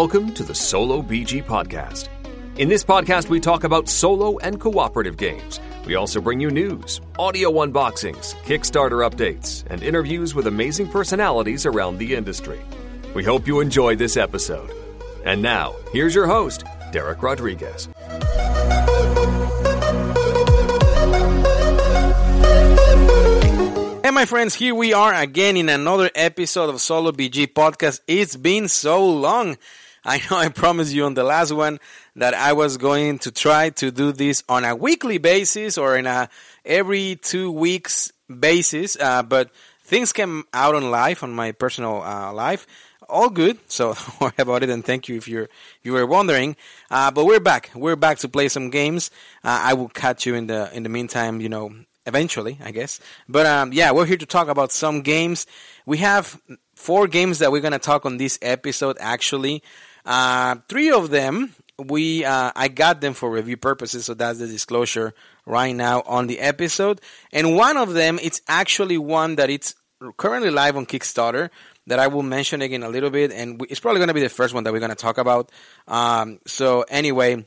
Welcome to the Solo BG Podcast. In this podcast, we talk about solo and cooperative games. We also bring you news, audio unboxings, Kickstarter updates, and interviews with amazing personalities around the industry. We hope you enjoy this episode. And now, here's your host, Derek Rodriguez. Hey, my friends, here we are again in another episode of Solo BG Podcast. It's been so long. I know I promised you on the last one that I was going to try to do this on a weekly basis or in a every two weeks basis, uh, but things came out on life, on my personal uh, life. All good, so don't worry about it, and thank you if you're you were wondering. Uh, but we're back. We're back to play some games. Uh, I will catch you in the in the meantime. You know, eventually, I guess. But um, yeah, we're here to talk about some games. We have four games that we're gonna talk on this episode. Actually, uh, three of them we uh, I got them for review purposes, so that's the disclosure right now on the episode. And one of them, it's actually one that it's currently live on Kickstarter that I will mention again a little bit, and it's probably going to be the first one that we're going to talk about. Um, so anyway,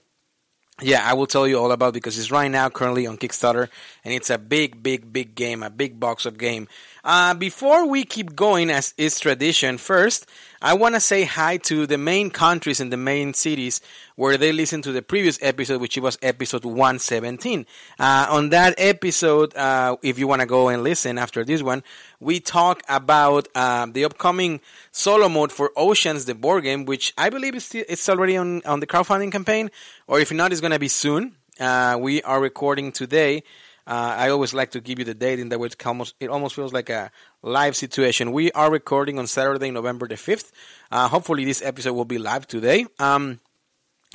yeah, I will tell you all about because it's right now currently on Kickstarter, and it's a big, big, big game, a big box of game. Uh, before we keep going, as is tradition, first I want to say hi to the main countries and the main cities where they listened to the previous episode, which was episode 117. Uh, on that episode, uh, if you want to go and listen after this one, we talk about uh, the upcoming solo mode for Oceans, the board game, which I believe is still, it's already on, on the crowdfunding campaign, or if not, it's going to be soon. Uh, we are recording today. Uh, I always like to give you the date in that way it almost it almost feels like a live situation. We are recording on Saturday, November the fifth. Uh, hopefully, this episode will be live today. Um,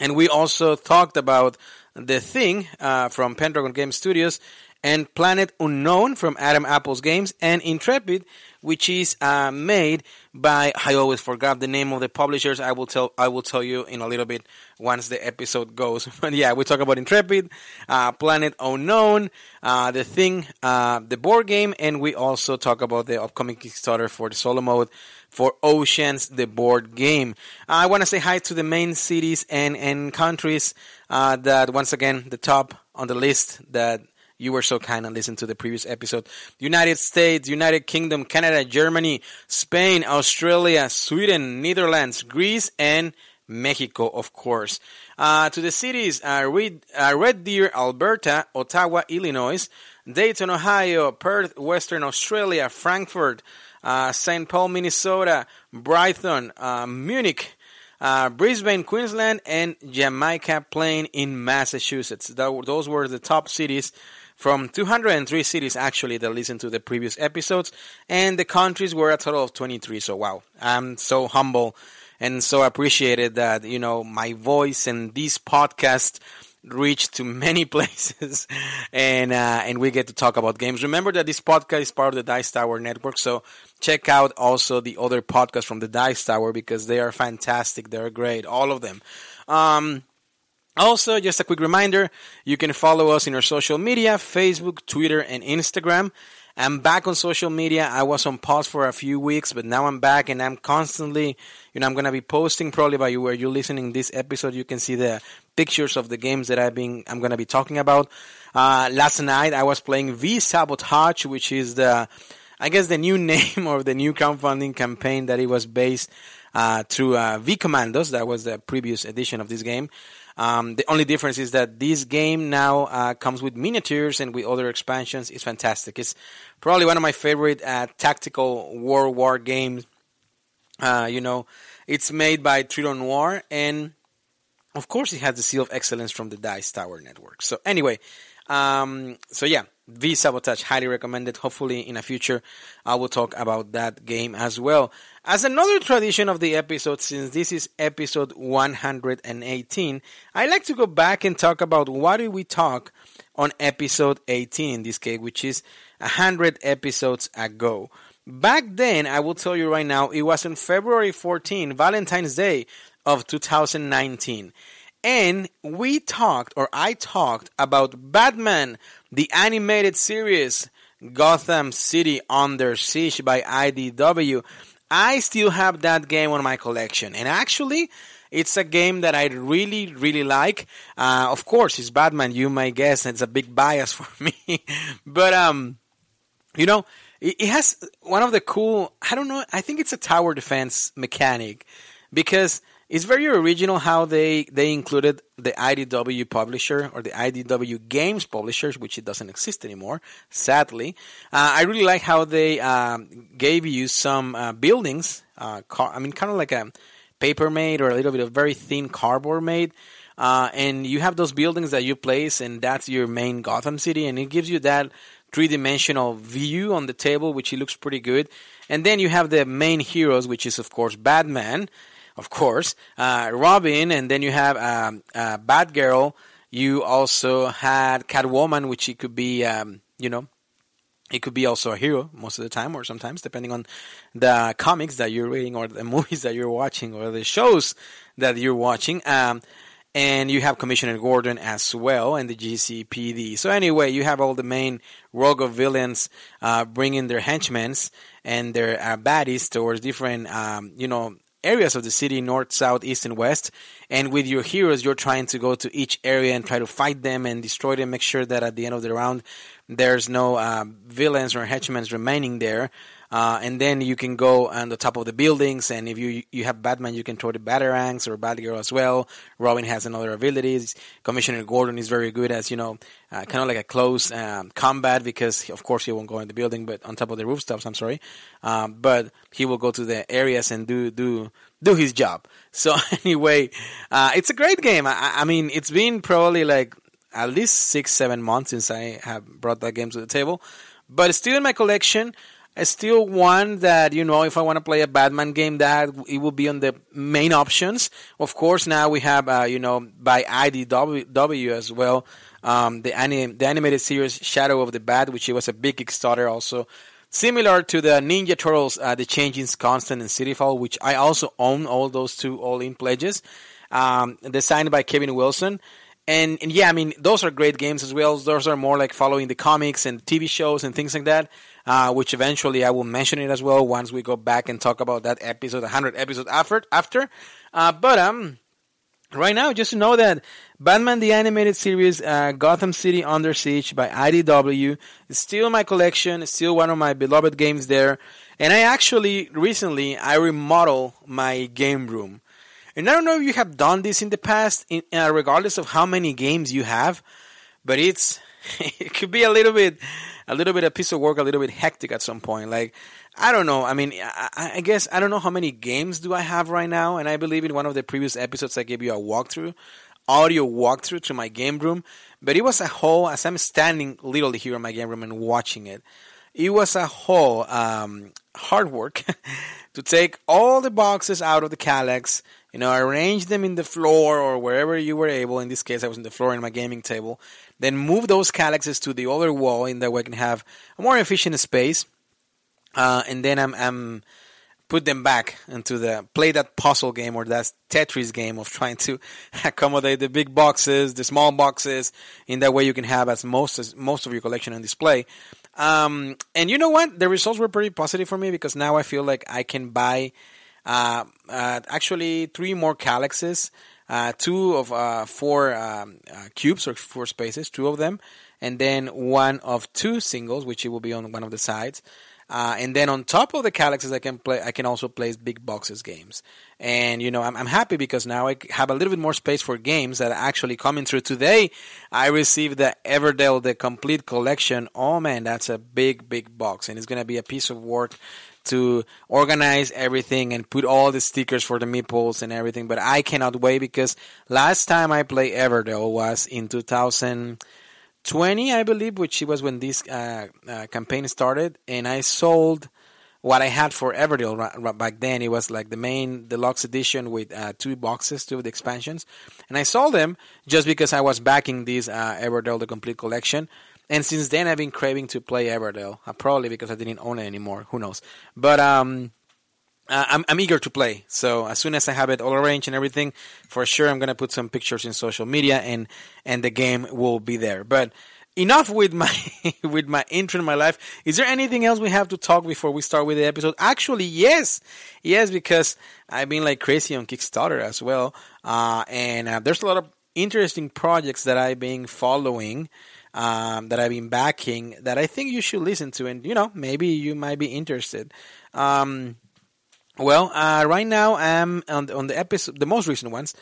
and we also talked about the thing uh, from Pendragon Game Studios and Planet Unknown from Adam's Apple Games and Intrepid, which is uh, made by I always forgot the name of the publishers. I will tell I will tell you in a little bit once the episode goes. But yeah, we talk about Intrepid, uh, Planet Unknown, uh, the thing, uh, the board game, and we also talk about the upcoming Kickstarter for the solo mode for Oceans, the board game. I want to say hi to the main cities and and countries uh, that once again the top on the list that you were so kind and listened to the previous episode. United States, United Kingdom, Canada, Germany, Spain, Australia, Sweden, Netherlands, Greece, and Mexico, of course. Uh, to the cities, uh, Red, uh, Red Deer, Alberta, Ottawa, Illinois, Dayton, Ohio, Perth, Western Australia, Frankfurt, uh, St. Paul, Minnesota, Brighton, uh, Munich, uh, Brisbane, Queensland, and Jamaica Plain in Massachusetts. That, those were the top cities from 203 cities actually that listened to the previous episodes, and the countries were a total of 23. So wow, I'm so humble and so appreciated that you know my voice and this podcast reach to many places and uh, and we get to talk about games. Remember that this podcast is part of the dice tower network so check out also the other podcasts from the dice tower because they are fantastic. They're great all of them. Um, also, just a quick reminder you can follow us in our social media Facebook, Twitter, and Instagram. I'm back on social media. I was on pause for a few weeks, but now I'm back and I'm constantly, you know, I'm going to be posting probably by you where you're listening this episode. You can see the pictures of the games that I've been, I'm going to be talking about. Uh, last night I was playing V Sabotage, which is the, I guess the new name of the new crowdfunding campaign that it was based uh, through uh, V Commandos. That was the previous edition of this game. Um, the only difference is that this game now uh, comes with miniatures and with other expansions. It's fantastic. It's probably one of my favorite uh, tactical World War games. Uh, you know, it's made by Triton Noir, and of course, it has the seal of excellence from the Dice Tower Network. So, anyway, um, so yeah, V Sabotage, highly recommended. Hopefully, in a future, I will talk about that game as well. As another tradition of the episode, since this is episode 118, I like to go back and talk about what did we talk on episode 18 in this case, which is 100 episodes ago. Back then, I will tell you right now, it was on February 14, Valentine's Day of 2019. And we talked, or I talked, about Batman, the animated series, Gotham City Under Siege by IDW. I still have that game on my collection. And actually, It's a game that I really, really like. Uh, of course, it's Batman. You may guess it's a big bias for me, but um, you know, it, it has one of the cool. I don't know. I think it's a tower defense mechanic because it's very original how they they included the IDW publisher or the IDW Games publishers, which it doesn't exist anymore, sadly. Uh, I really like how they um, gave you some uh, buildings. Uh, car- I mean, kind of like a paper made or a little bit of very thin cardboard made. Uh, and you have those buildings that you place, and that's your main Gotham City, and it gives you that three dimensional view on the table, which it looks pretty good. And then you have the main heroes, which is of course Batman of course, uh, Robin, and then you have um, uh, Batgirl. You also had Catwoman, which it could be, um, you know, it could be also a hero most of the time, or sometimes depending on the comics that you're reading, or the movies that you're watching, or the shows that you're watching. Um, and you have Commissioner Gordon as well, and the GCPD. So anyway, you have all the main rogue of villains uh, bringing their henchmen and their uh, baddies towards different, um, you know, areas of the city north, south, east, and west. And with your heroes, you're trying to go to each area and try to fight them and destroy them. Make sure that at the end of the round, there's no uh, villains or henchmen remaining there. Uh, and then you can go on the top of the buildings, and if you you have Batman, you can throw the batarangs or Batgirl as well. Robin has another abilities. Commissioner Gordon is very good as you know, uh, kind of like a close um, combat because of course he won't go in the building, but on top of the rooftops. I'm sorry, um, but he will go to the areas and do do do his job. So anyway, uh, it's a great game. I, I mean, it's been probably like at least six seven months since I have brought that game to the table, but it's still in my collection. Still one that you know if I want to play a Batman game that it will be on the main options. Of course, now we have uh, you know by IDW as well um, the anim- the animated series Shadow of the Bat, which was a big Kickstarter also. Similar to the Ninja Turtles, uh, The Changing Constant and Cityfall, which I also own all those two all-in pledges, um, designed by Kevin Wilson. And, and, yeah, I mean, those are great games as well. Those are more like following the comics and TV shows and things like that uh, which eventually I will mention it as well once we go back and talk about that episode, 100 episode after. after. Uh, but um, right now, just to know that Batman the Animated Series, uh, Gotham City Under Siege by IDW is still in my collection. It's still one of my beloved games there. And I actually recently I remodel my game room. And I don't know if you have done this in the past, in, uh, regardless of how many games you have, but it's it could be a little bit a little bit a piece of work, a little bit hectic at some point. Like I don't know. I mean, I, I, guess I don't know how many games do I have right now, and I believe in one of the previous episodes I gave you a walkthrough, audio walkthrough to my game room. But it was a whole as I'm standing literally here in my game room and watching it. It was a whole um, hard work to take all the boxes out of the Kallax, you know, arrange them in the floor or wherever you were able. In this case, I was in the floor in my gaming table, then move those Kallaxes to the other wall in that way I can have a more efficient space. Uh, and then I'm, I'm put them back into the play that puzzle game or that Tetris game of trying to accommodate the big boxes, the small boxes. In that way, you can have as most as most of your collection on display. Um, and you know what? The results were pretty positive for me because now I feel like I can buy actually three more Kallaxes uh, two of uh, four um, uh, cubes or four spaces, two of them, and then one of two singles, which it will be on one of the sides. Uh, and then on top of the Kallaxes, I can play. I can also place big boxes games, and you know I'm, I'm happy because now I have a little bit more space for games that are actually coming through. Today, I received the Everdell, the complete collection. Oh man, that's a big, big box, and it's gonna be a piece of work to organize everything and put all the stickers for the meeples and everything. But I cannot wait because last time I played Everdell was in 2020, I believe, which was when this uh, uh, campaign started, and I sold what I had for Everdell right back then. It was like the main deluxe edition with uh, two boxes, two of the expansions, and I sold them just because I was backing this uh, Everdell the complete collection. And since then, I've been craving to play Everdell. Uh, probably because I didn't own it anymore. Who knows? But um, uh, I'm, I'm eager to play. So as soon as I have it all arranged and everything, for sure, I'm gonna put some pictures in social media, and and the game will be there. But enough with my with my intro in my life. Is there anything else we have to talk before we start with the episode? Actually, yes, yes, because I've been like crazy on Kickstarter as well, uh, and uh, there's a lot of interesting projects that I've been following. Um, that I've been backing that I think you should listen to, and you know maybe you might be interested. Um, well, uh, right now I'm on, on the episode, the most recent ones.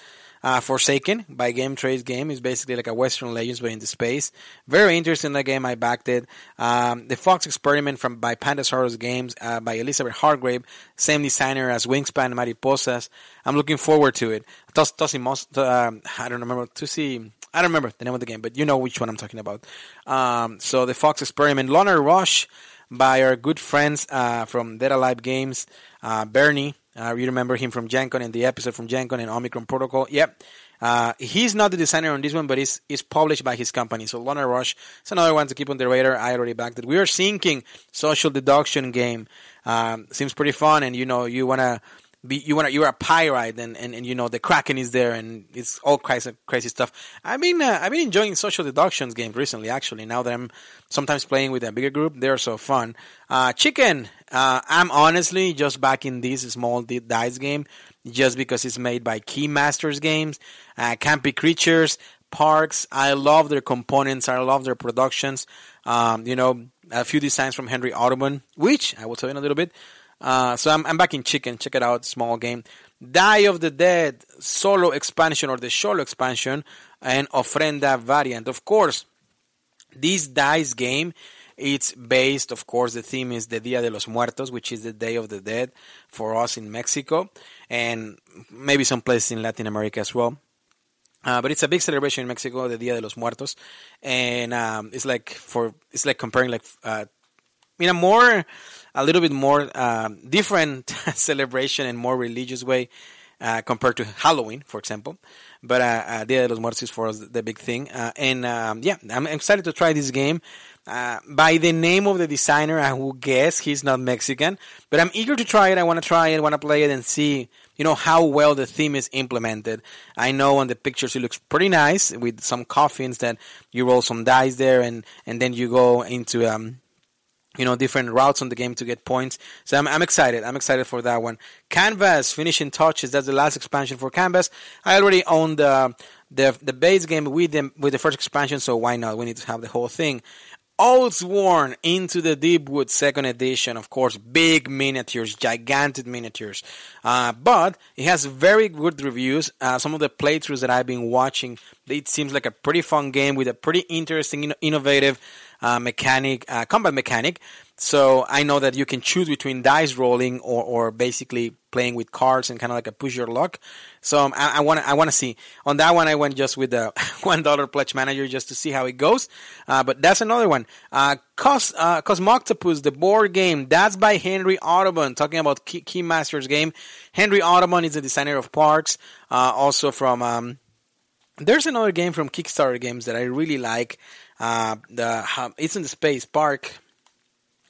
Uh, Forsaken by Game Trace Game is basically like a Western Legends but in the space. Very interesting that game. I backed it. Um, the Fox Experiment from by Pandasaurus Games uh, by Elizabeth Hargrave, same designer as Wingspan and Mariposas. I'm looking forward to it. Tos, Tosi Most, um, I don't remember to see. I don't remember the name of the game, but you know which one I'm talking about. Um, so the Fox Experiment, Loner Rush by our good friends uh, from Dead Alive Games, uh, Bernie uh, you remember him from Gen Con and the episode from Gen Con and Omicron Protocol. Yep. Uh, he's not the designer on this one, but it's, it's published by his company. So Loner Rush is another one to keep on the radar. I already backed it. We are sinking social deduction game. Um, seems pretty fun, and you know you wanna be you wanna you're a pirate, and, and, and you know the Kraken is there, and it's all crazy crazy stuff. I mean, uh, I've been enjoying social deductions games recently. Actually, now that I'm sometimes playing with a bigger group, they're so fun. Uh, Chicken uh, I'm honestly just back in this small dice game just because it's made by Keymasters Games. Uh, Campy Creatures, Parks. I love their components. I love their productions. Um, you know, a few designs from Henry Audubon, which I will tell you in a little bit. Uh, so I'm, I'm back in Chicken. Check it out. Small game. Die of the Dead solo expansion or the solo expansion and Ofrenda variant. Of course, this dice game it's based, of course, the theme is the Dia de los Muertos, which is the Day of the Dead for us in Mexico and maybe some places in Latin America as well. Uh, but it's a big celebration in Mexico, the Dia de los Muertos, and um, it's like for it's like comparing like uh, in a more a little bit more um, different celebration and more religious way uh, compared to Halloween, for example. But uh, uh, Dia de los Muertos is for us the big thing, uh, and um, yeah, I'm excited to try this game. Uh, by the name of the designer, I will guess he's not Mexican, but I'm eager to try it. I want to try it, want to play it, and see, you know, how well the theme is implemented. I know on the pictures it looks pretty nice with some coffins that you roll some dice there, and and then you go into um, you know, different routes on the game to get points. So I'm, I'm excited. I'm excited for that one. Canvas finishing touches. That's the last expansion for Canvas. I already own the the the base game with them with the first expansion, so why not? We need to have the whole thing. Oathsworn into the deep Deepwood second edition, of course, big miniatures, gigantic miniatures. Uh, but it has very good reviews. Uh, some of the playthroughs that I've been watching, it seems like a pretty fun game with a pretty interesting, innovative uh, mechanic, uh, combat mechanic. So I know that you can choose between dice rolling or, or basically playing with cards and kind of like a push your luck. So um, I want to I want to see on that one. I went just with the one dollar pledge manager just to see how it goes. Uh, but that's another one. Uh, Cos uh, Cosmoctopus, the board game. That's by Henry Audubon. Talking about Key, Keymasters game. Henry Audubon is the designer of Parks. Uh, also from um, there's another game from Kickstarter games that I really like. Uh, the it's in the space park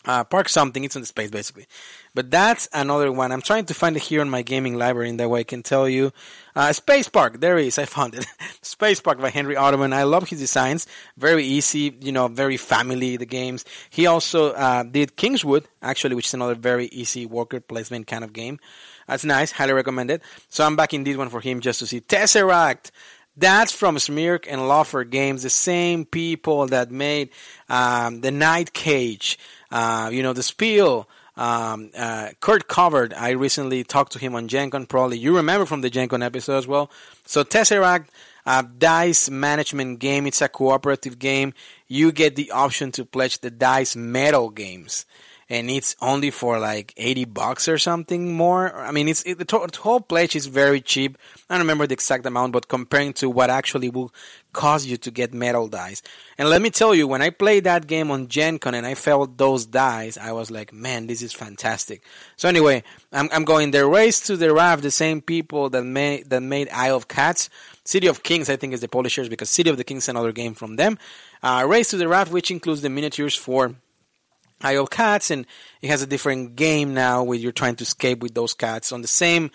uh, park something. It's in the space basically, but that's another one. I'm trying to find it here in my gaming library, and that way I can tell you. Uh, Space Park, there is. I found it. Space Park by Henry Audubon. I love his designs. Very easy, you know, very family. The games. He also uh, did Kingswood, actually, which is another very easy worker placement kind of game. That's nice. Highly recommended. So I'm backing this one for him just to see Tesseract. That's from Smirk and Laughter Games, the same people that made um, the Night Cage, uh, you know, the Spiel. Um, uh, Kurt Covert, I recently talked to him on Gen Con, probably you remember from the Gen Con episode as well. So Tesseract, uh, dice management game, it's a cooperative game. You get the option to pledge the dice metal games and it's only for like 80 bucks or something more. I mean, it's it, the, whole pledge is very cheap. I don't remember the exact amount, but comparing to what actually will cost you to get metal dice. And let me tell you, when I played that game on Gen Con and I felt those dice, I was like, man, this is fantastic. So anyway, I'm, I'm going the race to the raft, the same people that made, that made Isle of Cats. City of Kings, I think, is the publishers because City of the Kings is another game from them. Uh, race to the Raft, which includes the miniatures for Isle of Cats, and it has a different game now where you're trying to escape with those cats on the same,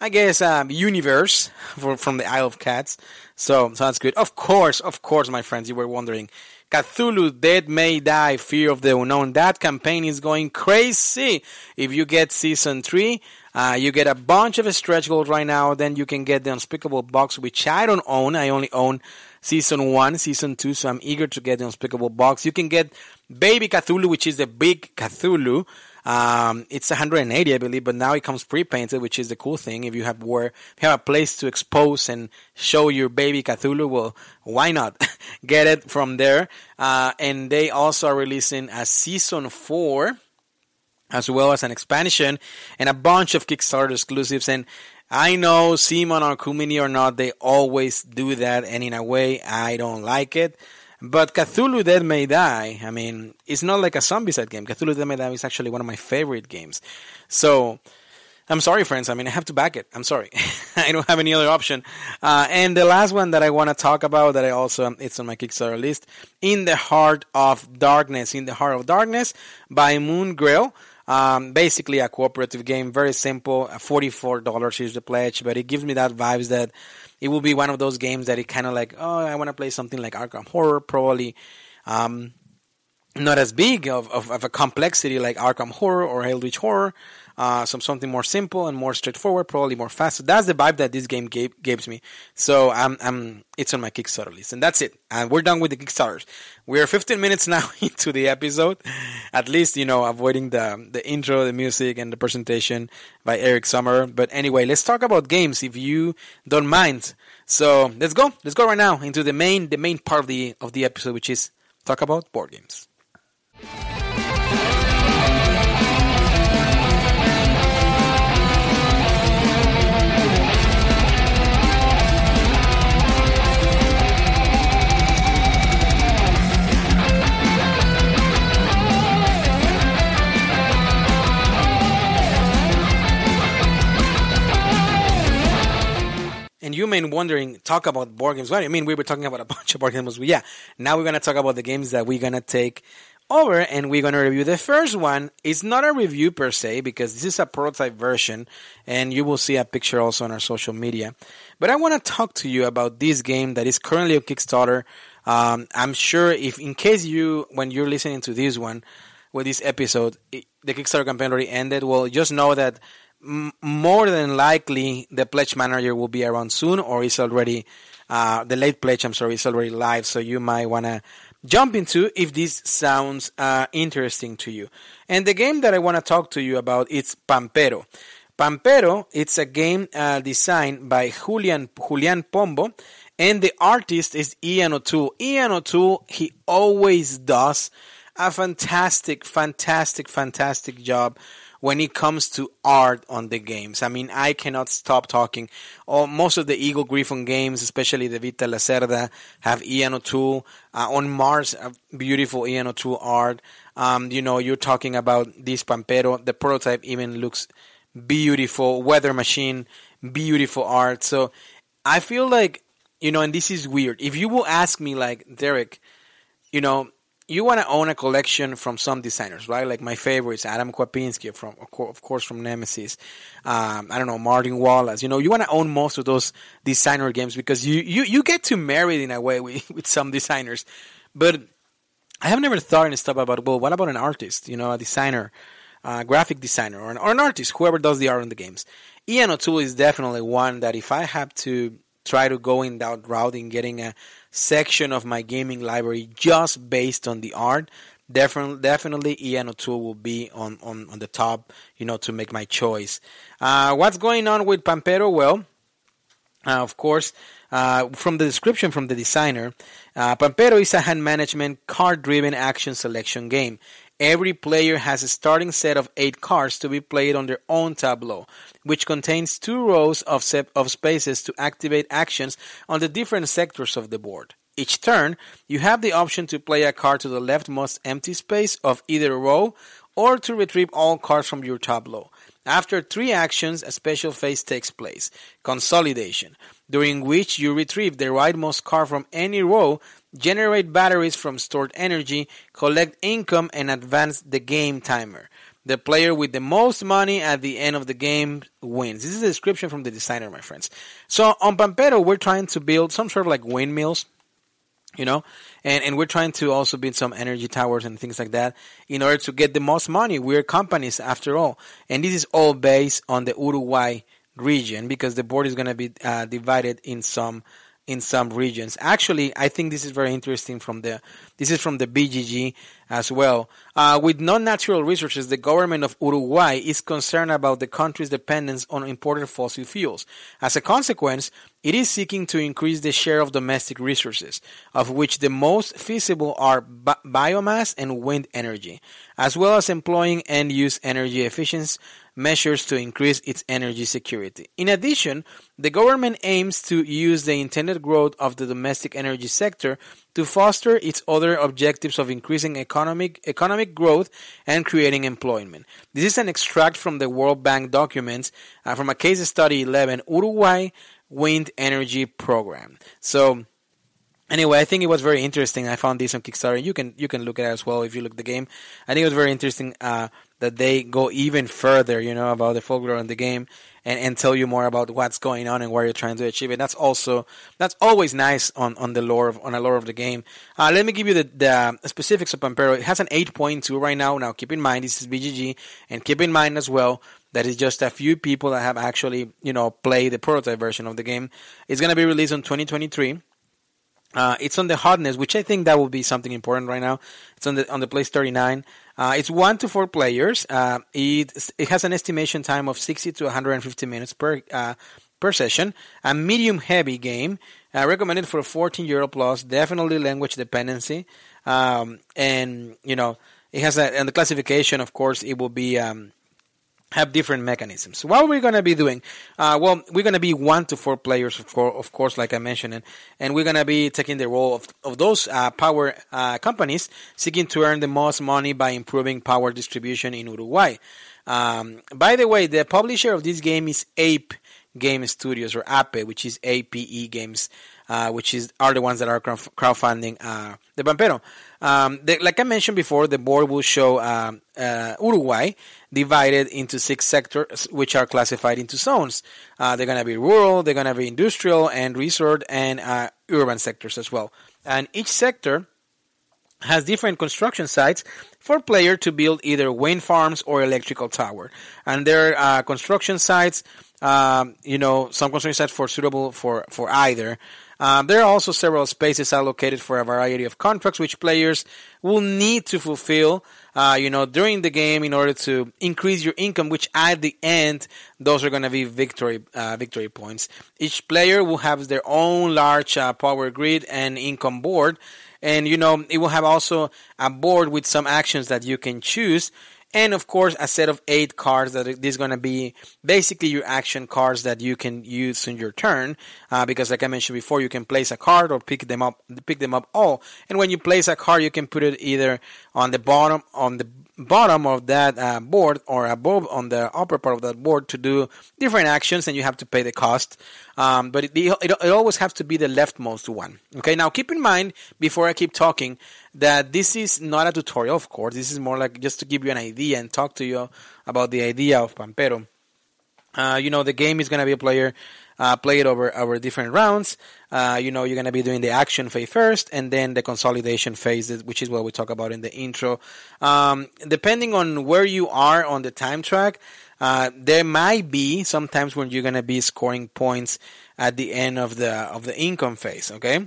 I guess, um, universe for, from the Isle of Cats. So, so that's good. Of course, of course, my friends, you were wondering Cthulhu Death May Die Fear of the Unknown. That campaign is going crazy. If you get season 3, uh, you get a bunch of stretch goals right now. Then you can get the Unspeakable box, which I don't own. I only own season 1, season 2, so I'm eager to get the Unspeakable box. You can get Baby Cthulhu, which is the big Cthulhu. Um, it's 180, I believe, but now it comes pre-painted, which is the cool thing. If you have where you have a place to expose and show your baby Cthulhu, well, why not get it from there? Uh, and they also are releasing a season four, as well as an expansion and a bunch of Kickstarter exclusives. And I know CMON or Cool Mini or not, they always do that, and in a way, I don't like it. But Cthulhu Death May Die, I mean, it's not like a zombie Zombicide game. Cthulhu Death May Die is actually one of my favorite games. So, I'm sorry, friends. I mean, I have to back it. I'm sorry. I don't have any other option. Uh, and the last one that I want to talk about that I also, it's on my Kickstarter list, In the Heart of Darkness. In the Heart of Darkness by Moon Grail. Um, basically a cooperative game, very simple. $44 is the pledge, but it gives me that vibes that it will be one of those games that it kind of like, oh, I want to play something like Arkham Horror, probably um, not as big of, of, of, a complexity like Arkham Horror or Eldritch Horror. Uh, some something more simple and more straightforward, probably more fast. So that's the vibe that this game gave, gives me. So I'm, I'm, it's on my Kickstarter list, and that's it. And we're done with the Kickstarters. We're 15 minutes now into the episode. At least you know, avoiding the the intro, the music, and the presentation by Eric Summerer. But anyway, let's talk about games if you don't mind. So let's go. Let's go right now into the main the main part of the of the episode, which is talk about board games. And you may be wondering, talk about board games. What I mean, we were talking about a bunch of board games. Yeah, now we're gonna talk about the games that we're gonna take over, and we're gonna review. The first one is not a review per se because this is a prototype version, and you will see a picture also on our social media. But I want to talk to you about this game that is currently on Kickstarter. Um, I'm sure if, in case you, when you're listening to this one, with this episode, the Kickstarter campaign already ended. Well, just know that more than likely the pledge manager will be around soon or is already uh, the late pledge i'm sorry is already live so you might want to jump into if this sounds uh, interesting to you. And the game that i want to talk to you about is pampero. Pampero it's a game uh, designed by julian julian pombo and the artist is ian o'toole. Ian o'toole he always does a fantastic fantastic fantastic job when it comes to art on the games. I mean, I cannot stop talking. Oh, most of the Eagle-Gryphon games, especially the Vital Lacerda, have Ian O'Toole. Uh, on Mars, beautiful Ian O'Toole art. Um, you know, you're talking about this Pampero. The prototype even looks beautiful. Weather Machine, beautiful art. So I feel like, you know, and this is weird. If you will ask me, like, Derek, you know, you want to own a collection from some designers, right? Like my favorites, Adam Kwapiński from, of course, from Nemesis. Um, I don't know, Martin Wallace. You know, you want to own most of those designer games because you, you, you get to marry in a way with, with some designers. But I have never thought and stuff about, well, what about an artist? You know, a designer, a graphic designer, or an, or an artist, whoever does the art in the games. Ian O'Toole is definitely one that if I have to try to go in that route in getting a section of my gaming library just based on the art, definitely definitely Ian O'Toole will be on, on, on the top, you know, to make my choice. Uh, what's going on with Pampero? Well, uh, of course, uh, from the description from the designer, uh, Pampero is a hand management card driven action selection game. Every player has a starting set of eight cards to be played on their own tableau, which contains two rows of, of spaces to activate actions on the different sectors of the board. Each turn, you have the option to play a card to the leftmost empty space of either row or to retrieve all cards from your tableau. After three actions, a special phase takes place Consolidation, during which you retrieve the rightmost card from any row generate batteries from stored energy, collect income, and advance the game timer. The player with the most money at the end of the game wins. This is a description from the designer, my friends. So on Pampero, we're trying to build some sort of like windmills, you know, and and we're trying to also build some energy towers and things like that in order to get the most money. We're companies after all, and this is all based on the Uruguay region because the board is going to be uh, divided in some in some regions. Actually, I think this is very interesting from the this is from the BGG as well. Uh, with non-natural resources, the government of Uruguay is concerned about the country's dependence on imported fossil fuels. As a consequence, it is seeking to increase the share of domestic resources, of which the most feasible are bi- biomass and wind energy, as well as employing end-use energy efficiency measures to increase its energy security. In addition, the government aims to use the intended growth of the domestic energy sector to foster its other objectives of increasing economic economic growth and creating employment. This is an extract from the World Bank documents uh, from a case study 11 Uruguay Wind Energy Program. So Anyway, I think it was very interesting. I found this on Kickstarter. You can you can look at it as well if you look the game. I think it was very interesting uh, that they go even further, you know, about the folklore in the game and, and tell you more about what's going on and where you're trying to achieve it. That's also that's always nice on, on the lore of on the lore of the game. Uh, let me give you the, the specifics of Pampero. It has an 8.2 right now. Now keep in mind this is BGG, and keep in mind as well that it's just a few people that have actually you know played the prototype version of the game. It's gonna be released in 2023. Uh, it's on the hotness, which I think that will be something important right now. It's on the on the place 39. Uh, it's one to four players. Uh, it it has an estimation time of 60 to 150 minutes per uh, per session. A medium heavy game, uh, recommended for 14 euro plus. Definitely language dependency, um, and you know it has a and the classification. Of course, it will be um, have different mechanisms. What are we going to be doing? Uh, well, we're going to be one to four players, of course, of course like I mentioned, and, and we're going to be taking the role of, of those uh, power uh, companies seeking to earn the most money by improving power distribution in Uruguay. Um, by the way, the publisher of this game is Ape Game Studios or APE, which is APE Games, uh, which is are the ones that are crowdfunding uh, the Pampero. Um, the, like I mentioned before, the board will show um, uh, Uruguay divided into six sectors, which are classified into zones. Uh, they're going to be rural, they're going to be industrial and resort and uh, urban sectors as well. And each sector has different construction sites for player to build either wind farms or electrical tower. And there are uh, construction sites, um, you know, some construction sites for suitable for, for either. Um, there are also several spaces allocated for a variety of contracts which players will need to fulfill, uh, you know, during the game in order to increase your income. Which at the end, those are going to be victory uh, victory points. Each player will have their own large uh, power grid and income board, and you know, it will have also a board with some actions that you can choose and of course a set of eight cards that is going to be basically your action cards that you can use in your turn uh, because like i mentioned before you can place a card or pick them up pick them up all. And when you place a card you can put it either on the bottom on the bottom of that uh, board or above on the upper part of that board to do different actions and you have to pay the cost. Um, but it, it, it always has to be the leftmost one. Okay now keep in mind before i keep talking that this is not a tutorial of course. This is more like just to give you an idea and talk to you about the idea of pampero. Uh, you know the game is going to be a player uh, play it over over different rounds. Uh, you know, you're gonna be doing the action phase first, and then the consolidation phase, which is what we talk about in the intro. Um, depending on where you are on the time track, uh, there might be sometimes when you're gonna be scoring points at the end of the of the income phase. Okay.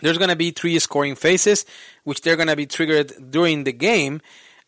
There's going to be three scoring phases, which they're going to be triggered during the game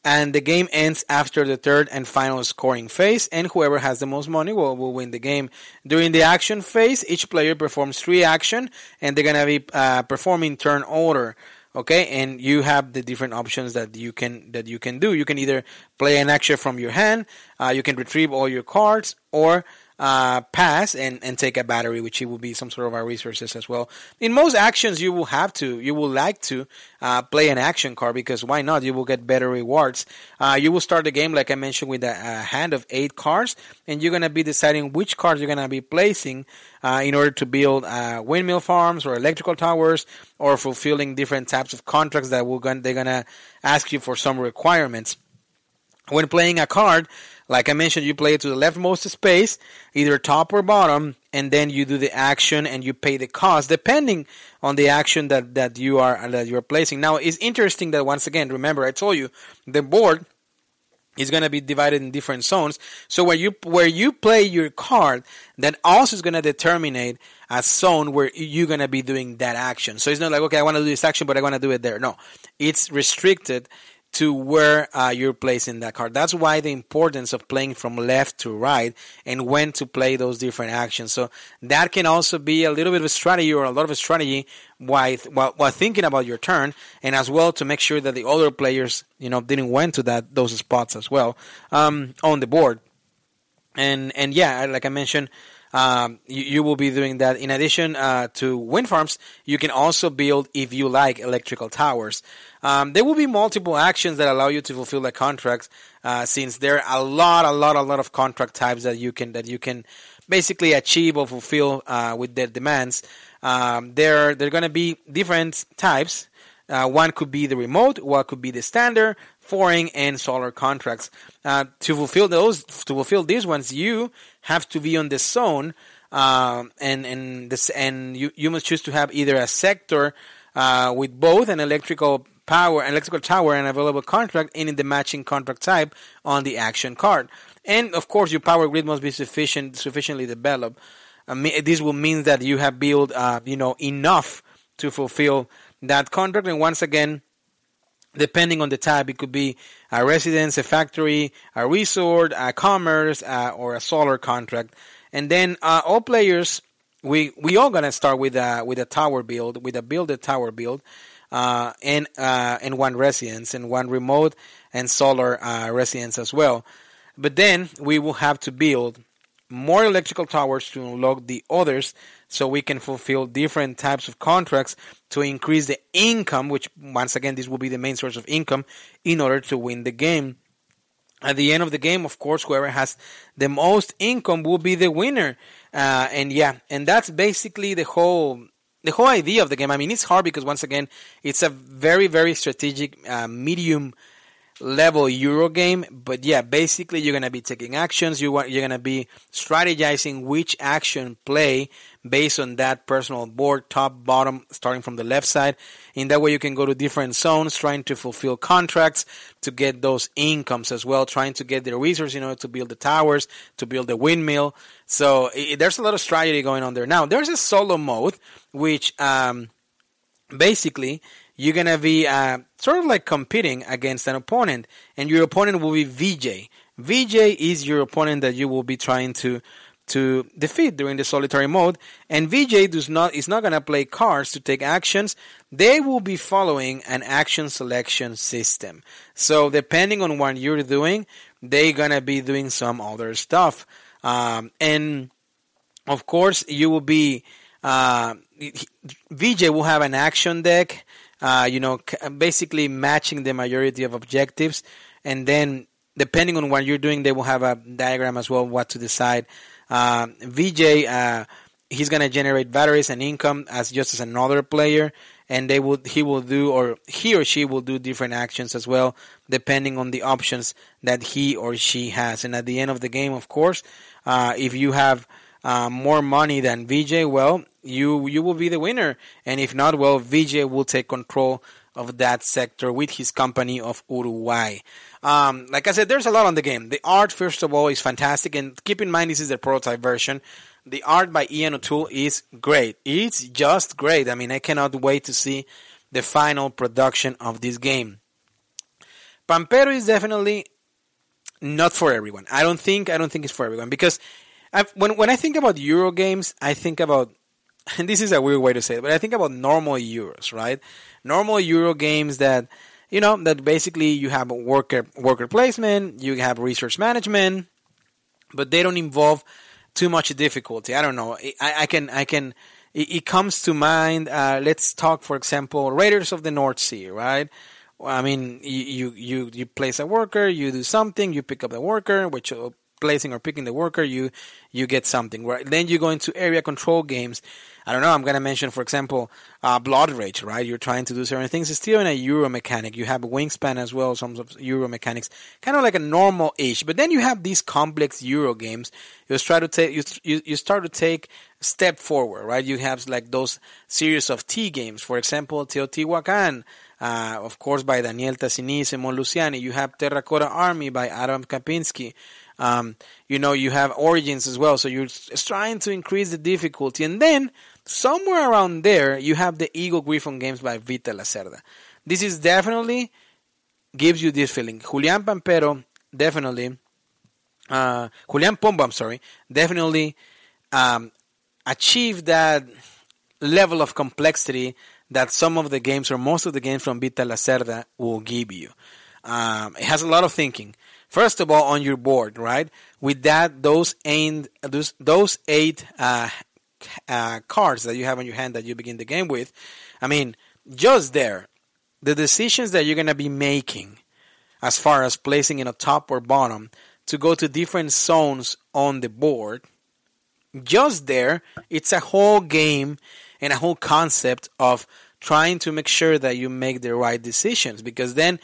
and the game ends after the third and final scoring phase, and whoever has the most money will, will win the game. During the action phase, each player performs three action, and they're gonna be uh, performing turn order. Okay, and you have the different options that you can that you can do. You can either play an action from your hand, uh, you can retrieve all your cards, or uh, pass and, and take a battery, which it will be some sort of our resources as well. In most actions, you will have to, you will like to uh, play an action card because why not? You will get better rewards. Uh, you will start the game, like I mentioned, with a, a hand of eight cards, and you're going to be deciding which cards you're going to be placing uh, in order to build uh, windmill farms or electrical towers or fulfilling different types of contracts that will they're going to ask you for some requirements. When playing a card, like I mentioned, you play it to the leftmost space, either top or bottom, and then you do the action and you pay the cost depending on the action that, that you are uh, that you're placing. Now it's interesting that once again, remember I told you the board is going to be divided in different zones. So where you where you play your card, that also is going to determine a zone where you're going to be doing that action. So it's not like okay, I want to do this action, but I want to do it there. No, it's restricted to where uh, you're placing that card. That's why the importance of playing from left to right and when to play those different actions. So that can also be a little bit of a strategy or a lot of a strategy while, while, while thinking about your turn and as well to make sure that the other players, you know, didn't went to that those spots as well um, on the board. And and yeah, like I mentioned, um, you, you, will be doing that. In addition uh, to wind farms, you can also build, if you like, electrical towers. Um, there will be multiple actions that allow you to fulfill the contracts, uh, since there are a lot, a lot, a lot of contract types that you can that you can basically achieve or fulfill uh, with their demands. Um, there, there are going to be different types. Uh, one could be the remote, one could be the standard, foreign, and solar contracts. Uh, to fulfill those, to fulfill these ones, you have to be on the zone, uh, and and this and you you must choose to have either a sector uh, with both an electrical power, an electrical tower, and available contract, and in the matching contract type on the action card. And of course, your power grid must be sufficient, sufficiently developed. this will mean that you have built, uh, you know, enough to fulfill that contract. And once again, depending on the type, it could be a residence, a factory, a resort, a commerce, uh, or a solar contract. And then uh, all players, we we all gonna start with a with a tower build, with a build a tower build, uh, and uh, and one residence and one remote and solar uh, residence as well. But then we will have to build more electrical towers to unlock the others so we can fulfill different types of contracts to increase the income, which once again, this will be the main source of income in order to win the game. At the end of the game, of course, whoever has the most income will be the winner. Uh, and yeah, and that's basically the whole the whole idea of the game. I mean, it's hard because once again, it's a very very strategic uh, medium level Euro game. But yeah, basically you're gonna be taking actions. You want you're gonna be strategizing which action play based on that personal board, top, bottom, starting from the left side. In that way, you can go to different zones, trying to fulfill contracts to get those incomes as well, trying to get the resources, you know, to build the towers, to build the windmill. So it, there's a lot of strategy going on there. Now, there's a solo mode, which um, basically you're gonna be uh, sort of like competing against an opponent, and your opponent will be VJ. VJ is your opponent that you will be trying to to defeat during the solitary mode, and VJ does not is not gonna play cards to take actions. They will be following an action selection system. So depending on what you're doing, they're gonna be doing some other stuff, um, and of course you will be. Uh, VJ will have an action deck uh, you know, basically matching the majority of objectives. And then, depending on what you're doing, they will have a diagram as well what to decide. Uh, VJ, uh, he's to generate batteries and income as just as another player, and they will he will do or he or she will do different actions as well, depending on the options that he or she has. And at the end of the game, of course, uh, if you have uh, more money than VJ, well, you you will be the winner. And if not, well, Vijay will take control of that sector with his company of Uruguay. Um, like I said, there's a lot on the game. The art, first of all, is fantastic, and keep in mind this is the prototype version. The art by Ian O'Toole is great. It's just great. I mean, I cannot wait to see the final production of this game. Pampero is definitely not for everyone. I don't think I don't think it's for everyone because I've, when when I think about Euro games, I think about and this is a weird way to say it, but I think about normal Euros, right? Normal Euro games that you know that basically you have worker worker placement, you have research management, but they don't involve too much difficulty. I don't know. I, I can I can. It, it comes to mind. Uh, let's talk, for example, Raiders of the North Sea, right? I mean, you, you you place a worker, you do something, you pick up the worker, which placing or picking the worker, you you get something. Right? Then you go into area control games. I don't know. I'm gonna mention, for example, uh, Blood Rage. Right? You're trying to do certain things. It's still in a Euro mechanic. You have wingspan as well. Some of Euro mechanics, kind of like a normal ish. But then you have these complex Euro games. You try to take you, you you start to take step forward. Right? You have like those series of T games. For example, Teotihuacan. Uh, of course, by Daniele Tascini, Simone Luciani. You have Terracotta Army by Adam Kwapiński. Um, you know, you have Origins as well. So you're trying to increase the difficulty. And then, somewhere around there, you have the Eagle-Gryphon games by Vital Lacerda. This is definitely gives you this feeling. Julian Pampero definitely, uh, Julian Pombo, I'm sorry, definitely um, achieved that level of complexity that some of the games or most of the games from Vital Lacerda will give you. Um, it has a lot of thinking. First of all, on your board, right? With that, those eight, those, those eight uh, uh, cards that you have on your hand that you begin the game with, I mean, just there, the decisions that you're going to be making as far as placing in a top or bottom to go to different zones on the board, just there, it's a whole game and a whole concept of trying to make sure that you make the right decisions because then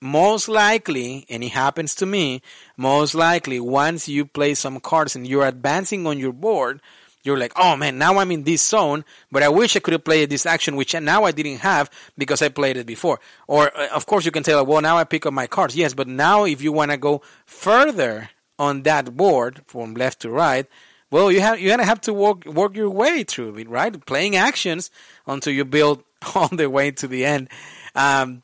most likely and it happens to me most likely once you play some cards and you're advancing on your board you're like oh man now i'm in this zone but i wish i could have played this action which now i didn't have because i played it before or uh, of course you can tell well now i pick up my cards yes but now if you want to go further on that board from left to right well, you have you're gonna have to work work your way through it, right? Playing actions until you build all the way to the end. Um,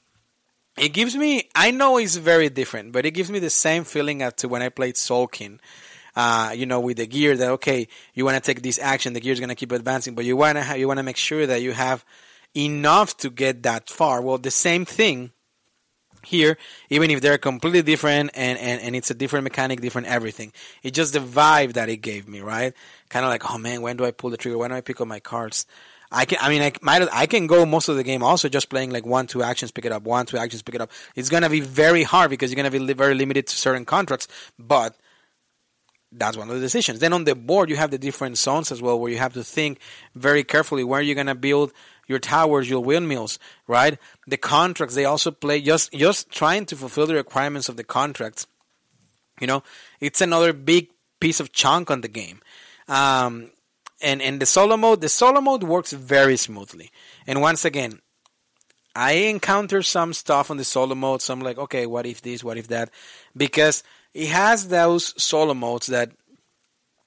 it gives me I know it's very different, but it gives me the same feeling as to when I played Tzolk'in. Uh, you know, with the gear that okay, you want to take this action, the gear is gonna keep advancing, but you wanna ha- you wanna make sure that you have enough to get that far. Well, the same thing here, even if they're completely different and, and, and it's a different mechanic, different everything. It's just the vibe that it gave me, right? Kind of like, oh man, when do I pull the trigger? When do I pick up my cards? I can, I mean, I might, I can go most of the game also just playing like one, two actions, pick it up, one, two actions, pick it up. It's gonna be very hard because you're gonna be very limited to certain contracts, but that's one of the decisions. Then on the board, you have the different zones as well, where you have to think very carefully where you're gonna build your towers, your windmills, right? The contracts they also play just just trying to fulfill the requirements of the contracts. You know, it's another big piece of chunk on the game. Um, and and the solo mode, the solo mode works very smoothly. And once again, I encounter some stuff on the solo mode. So I'm like, okay, what if this? What if that? Because it has those solo modes that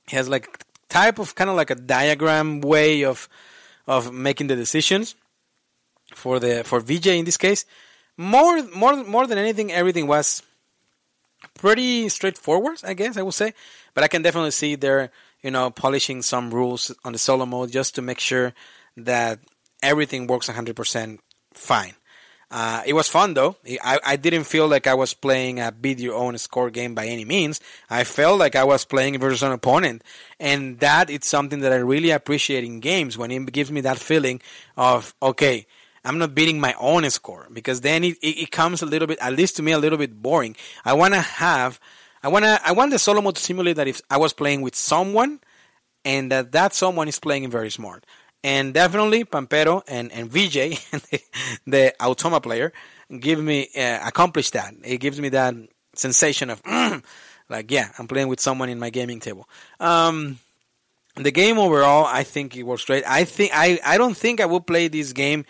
has like type of kind of like a diagram way of of making the decisions for the for VJ in this case. More more more than anything, everything was pretty straightforward, I guess I would say. But I can definitely see they're you know polishing some rules on the solo mode just to make sure that everything works 100% fine. Uh, it was fun though. I, I didn't feel like I was playing a beat your own score game by any means. I felt like I was playing versus an opponent. And that is something that I really appreciate in games when it gives me that feeling of, okay, I'm not beating my own score because then it, it, it comes a little bit, at least to me, a little bit boring. I want to have, I want to, I want the solo mode to simulate that if I was playing with someone and that that someone is playing very smart. And definitely Pampero and, and VJ, the, the Automa player, give me, uh, accomplish that. It gives me that sensation of, mm, like, yeah, I'm playing with someone in my gaming table. Um, the game overall, I think it works great. I think, I, I don't think I will play this game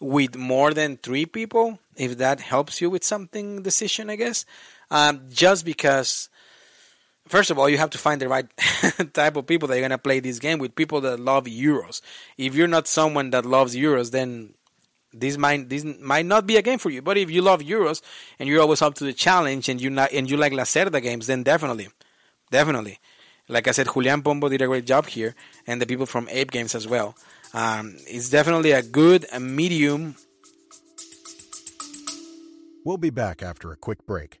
with more than three people, if that helps you with something decision, I guess. Um, just because first of all, you have to find the right type of people that you're gonna play this game with. People that love Euros. If you're not someone that loves Euros, then this might this might not be a game for you. But if you love Euros and you're always up to the challenge and you not and you like Lacerda games, then definitely, definitely. Like I said, Julian Pombo did a great job here, and the people from Ape Games as well. Um, it's definitely a good a medium. We'll be back after a quick break.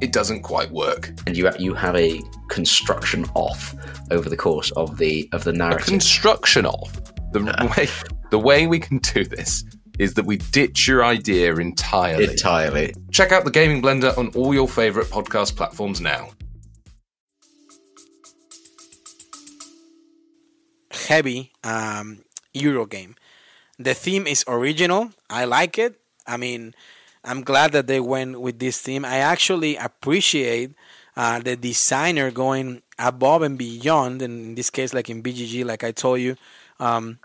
it doesn't quite work. And you you have a construction off over the course of the of the A narrative. construction of the way the way we can do this is that we ditch your idea entirely. Entirely. Check out the Gaming Blender on all your favorite podcast platforms now. heavy um, Euro game. The theme is original. I like it. I mean, I'm glad that they went with this theme. I actually appreciate uh, the designer going above and beyond. And in this case, like in BGG, like I told you, um,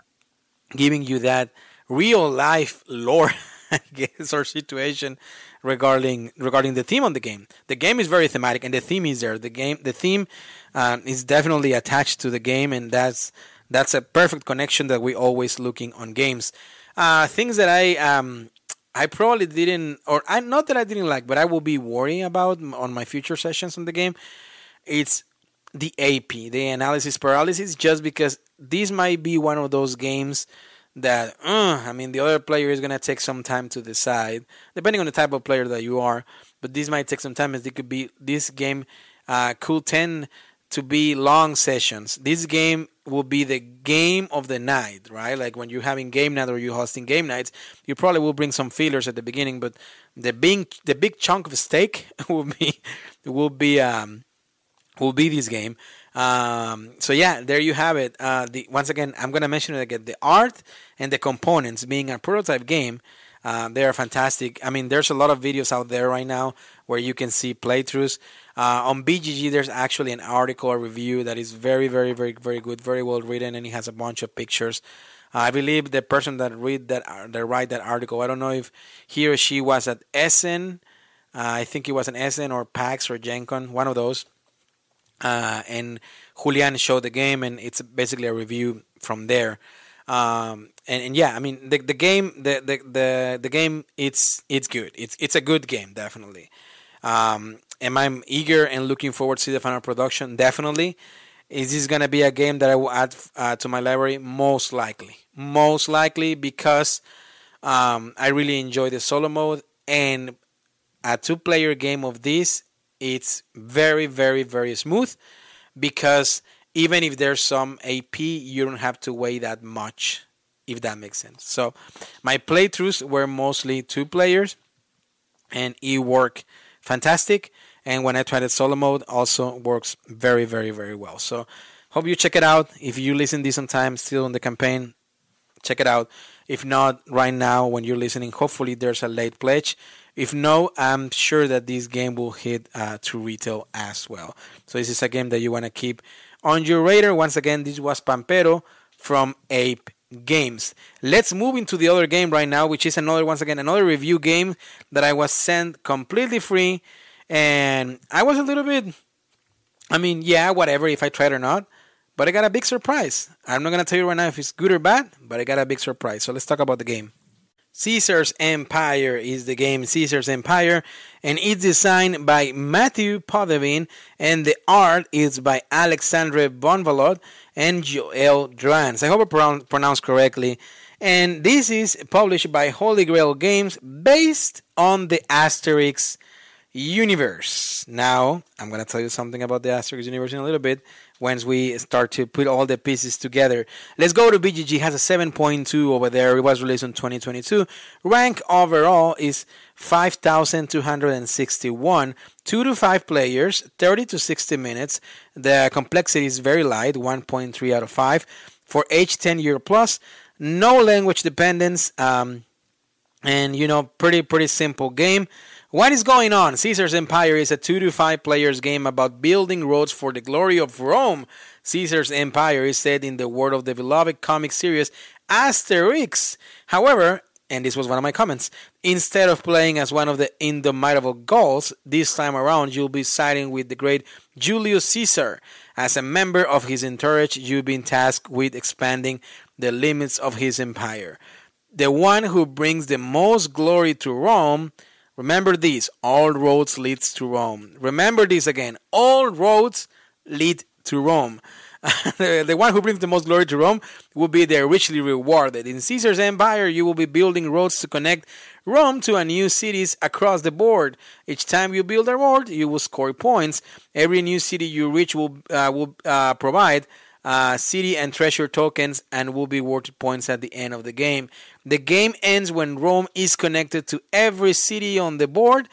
giving you that real life lore, I guess, or situation regarding regarding the theme on the game. The game is very thematic, and the theme is there. The game, the theme, uh, is definitely attached to the game, and that's that's a perfect connection that we always looking on games. Uh, things that I um, I probably didn't, or I not that I didn't like, but I will be worrying about on my future sessions on the game. It's the AP, the analysis paralysis, just because this might be one of those games that, uh, I mean, the other player is gonna take some time to decide, depending on the type of player that you are. But this might take some time, as it could be this game uh, could tend to be long sessions. This game will be the game of the night, right? Like when you're having game night or you're hosting game nights, you probably will bring some feelers at the beginning, but the big the big chunk of steak will be will be um will be this game. Um, so yeah, there you have it. Uh, the once again, I'm gonna mention it again. The art and the components being a prototype game. Uh, they are fantastic. I mean, there's a lot of videos out there right now where you can see playthroughs. Uh, on BGG, there's actually an article, a review that is very, very, very, very good, very well written, and it has a bunch of pictures. I believe the person that read that, uh, that write that article, I don't know if he or she was at Essen. Uh, I think it was an Essen or PAX or Gen Con, one of those. Uh, and Julian showed the game, and it's basically a review from there. Um, and, and yeah, I mean the the game the, the the the game it's it's good. It's it's a good game definitely. Um, am I eager and looking forward to see the final production? Definitely. Is this gonna be a game that I will add uh, to my library? Most likely, most likely because um, I really enjoy the solo mode and a two-player game of this. It's very, very, very smooth because even if there's some AP, you don't have to weigh that much, if that makes sense. So my playthroughs were mostly two players, and it worked fantastic. And when I tried it solo mode, also works very, very, very well. So hope you check it out. If you listen this on time, still on the campaign, check it out. If not, right now when you're listening, hopefully there's a late pledge. If no, I'm sure that this game will hit uh, to retail as well. So this is a game that you want to keep on your radar. Once again, this was Pampero from Ape Games. Let's move into the other game right now, which is another once again another review game that I was sent completely free, and I was a little bit. I mean, yeah, whatever if I tried or not, but I got a big surprise. I'm not gonna tell you right now if it's good or bad, but I got a big surprise. So let's talk about the game. Caesar's Empire is the game Caesar's Empire, and it's designed by Matthew Podevin, and the art is by Alexandre Bonvalot and Joel Drans. I hope I pronoun- pronounced correctly. And this is published by Holy Grail Games based on the Asterix universe. Now, I'm going to tell you something about the Asterix universe in a little bit once we start to put all the pieces together. Let's go to BGG. Has a 7.2 over there. It was released in 2022. Rank overall is 5,261. 2 to 5 players, 30 to 60 minutes. The complexity is very light, 1.3 out of 5. For age 10 year plus, no language dependence, um, and you know, pretty pretty simple game. What is going on? Caesar's Empire is a 2 to 5 players game about building roads for the glory of Rome. Caesar's Empire is set in the world of the beloved comic series Asterix. However, and this was one of my comments, instead of playing as one of the indomitable Gauls, this time around you'll be siding with the great Julius Caesar. As a member of his entourage, you've been tasked with expanding the limits of his empire. The one who brings the most glory to Rome Remember this all roads leads to Rome. Remember this again all roads lead to Rome. the, the one who brings the most glory to Rome will be there richly rewarded. In Caesar's empire, you will be building roads to connect Rome to a new cities across the board. Each time you build a road, you will score points. Every new city you reach will uh, will uh, provide uh, city and treasure tokens and will be worth points at the end of the game. The game ends when Rome is connected to every city on the board.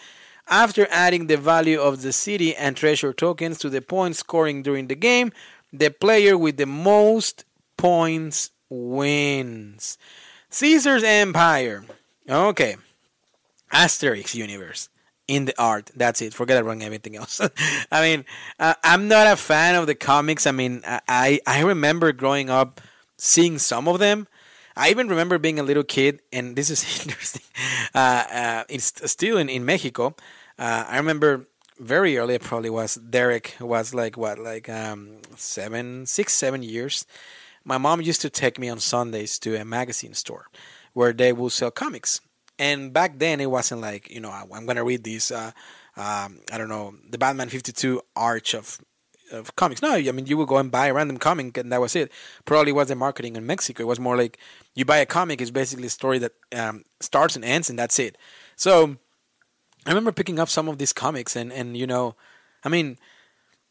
After adding the value of the city and treasure tokens to the points scoring during the game, the player with the most points wins. Caesar's Empire. Okay. Asterix universe in the art. That's it. Forget about everything else. I mean, uh, I'm not a fan of the comics. I mean, I I remember growing up seeing some of them. I even remember being a little kid, and this is interesting. Uh, uh, it's still in in Mexico. Uh, I remember very early. It probably was Derek was like what, like um, seven, six, seven years. My mom used to take me on Sundays to a magazine store where they will sell comics. And back then, it wasn't like you know I'm gonna read these. Uh, um, I don't know the Batman 52 arch of of comics. No, I mean you would go and buy a random comic and that was it. Probably wasn't marketing in Mexico. It was more like you buy a comic. It's basically a story that um, starts and ends and that's it. So I remember picking up some of these comics and and you know, I mean,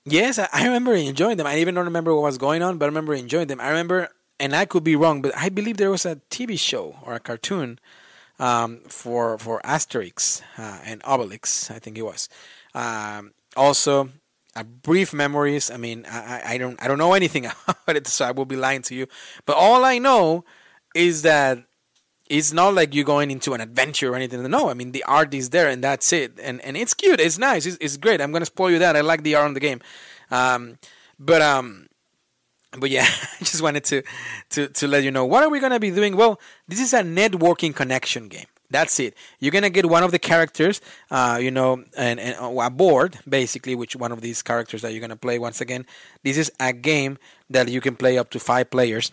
yes, I, I remember enjoying them. I even don't remember what was going on, but I remember enjoying them. I remember, and I could be wrong, but I believe there was a TV show or a cartoon um, for for Asterix uh, and Obelix. I think it was. Um, also, a brief memories. I mean, I, I don't I don't know anything about it, so I will be lying to you. But all I know is that it's not like you're going into an adventure or anything. No, I mean the art is there and that's it, and and it's cute, it's nice, it's, it's great. I'm gonna spoil you that. I like the art on the game, um, but um, but yeah, I just wanted to to to let you know what are we gonna be doing. Well, this is a networking connection game. That's it. You're gonna get one of the characters, uh, you know, and, and a board basically, which one of these characters that you're gonna play. Once again, this is a game that you can play up to five players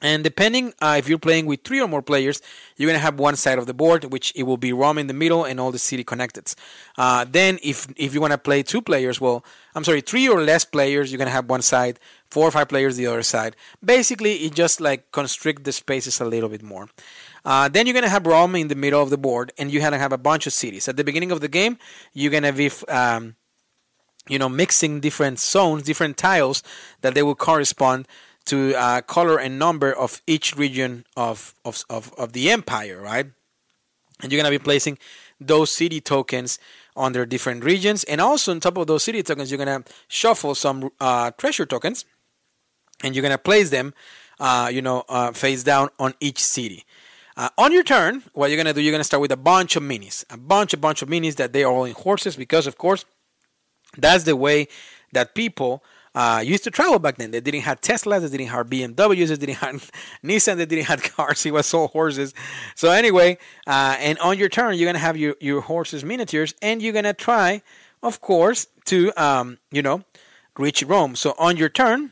and depending uh, if you're playing with three or more players, you're gonna have one side of the board, which it will be Rome in the middle and all the city connected. Uh, then, if if you wanna play two players, well, I'm sorry, three or less players, you're gonna have one side. Four or five players, the other side. Basically, it just like constrict the spaces a little bit more. Uh, then you're gonna have Rome in the middle of the board, and you're gonna have a bunch of cities. At the beginning of the game, you're gonna be um, you know mixing different zones, different tiles that they will correspond to uh, color and number of each region of, of, of, of the empire, right? And you're going to be placing those city tokens on their different regions. And also, on top of those city tokens, you're going to shuffle some uh, treasure tokens and you're going to place them, uh, you know, uh, face down on each city. Uh, on your turn, what you're to do, you're to start with a bunch of minis. A bunch, a bunch of minis that they are all in horses because, of course, that's the way that people uh, used to travel back then. They didn't have Teslas, they didn't have BMWs, they didn't have Nissan, they didn't have cars. It was all horses. So anyway, uh, and on your turn, you're gonna have your your horses miniatures, and you're gonna try, of course, to um, you know, reach Rome. So on your turn,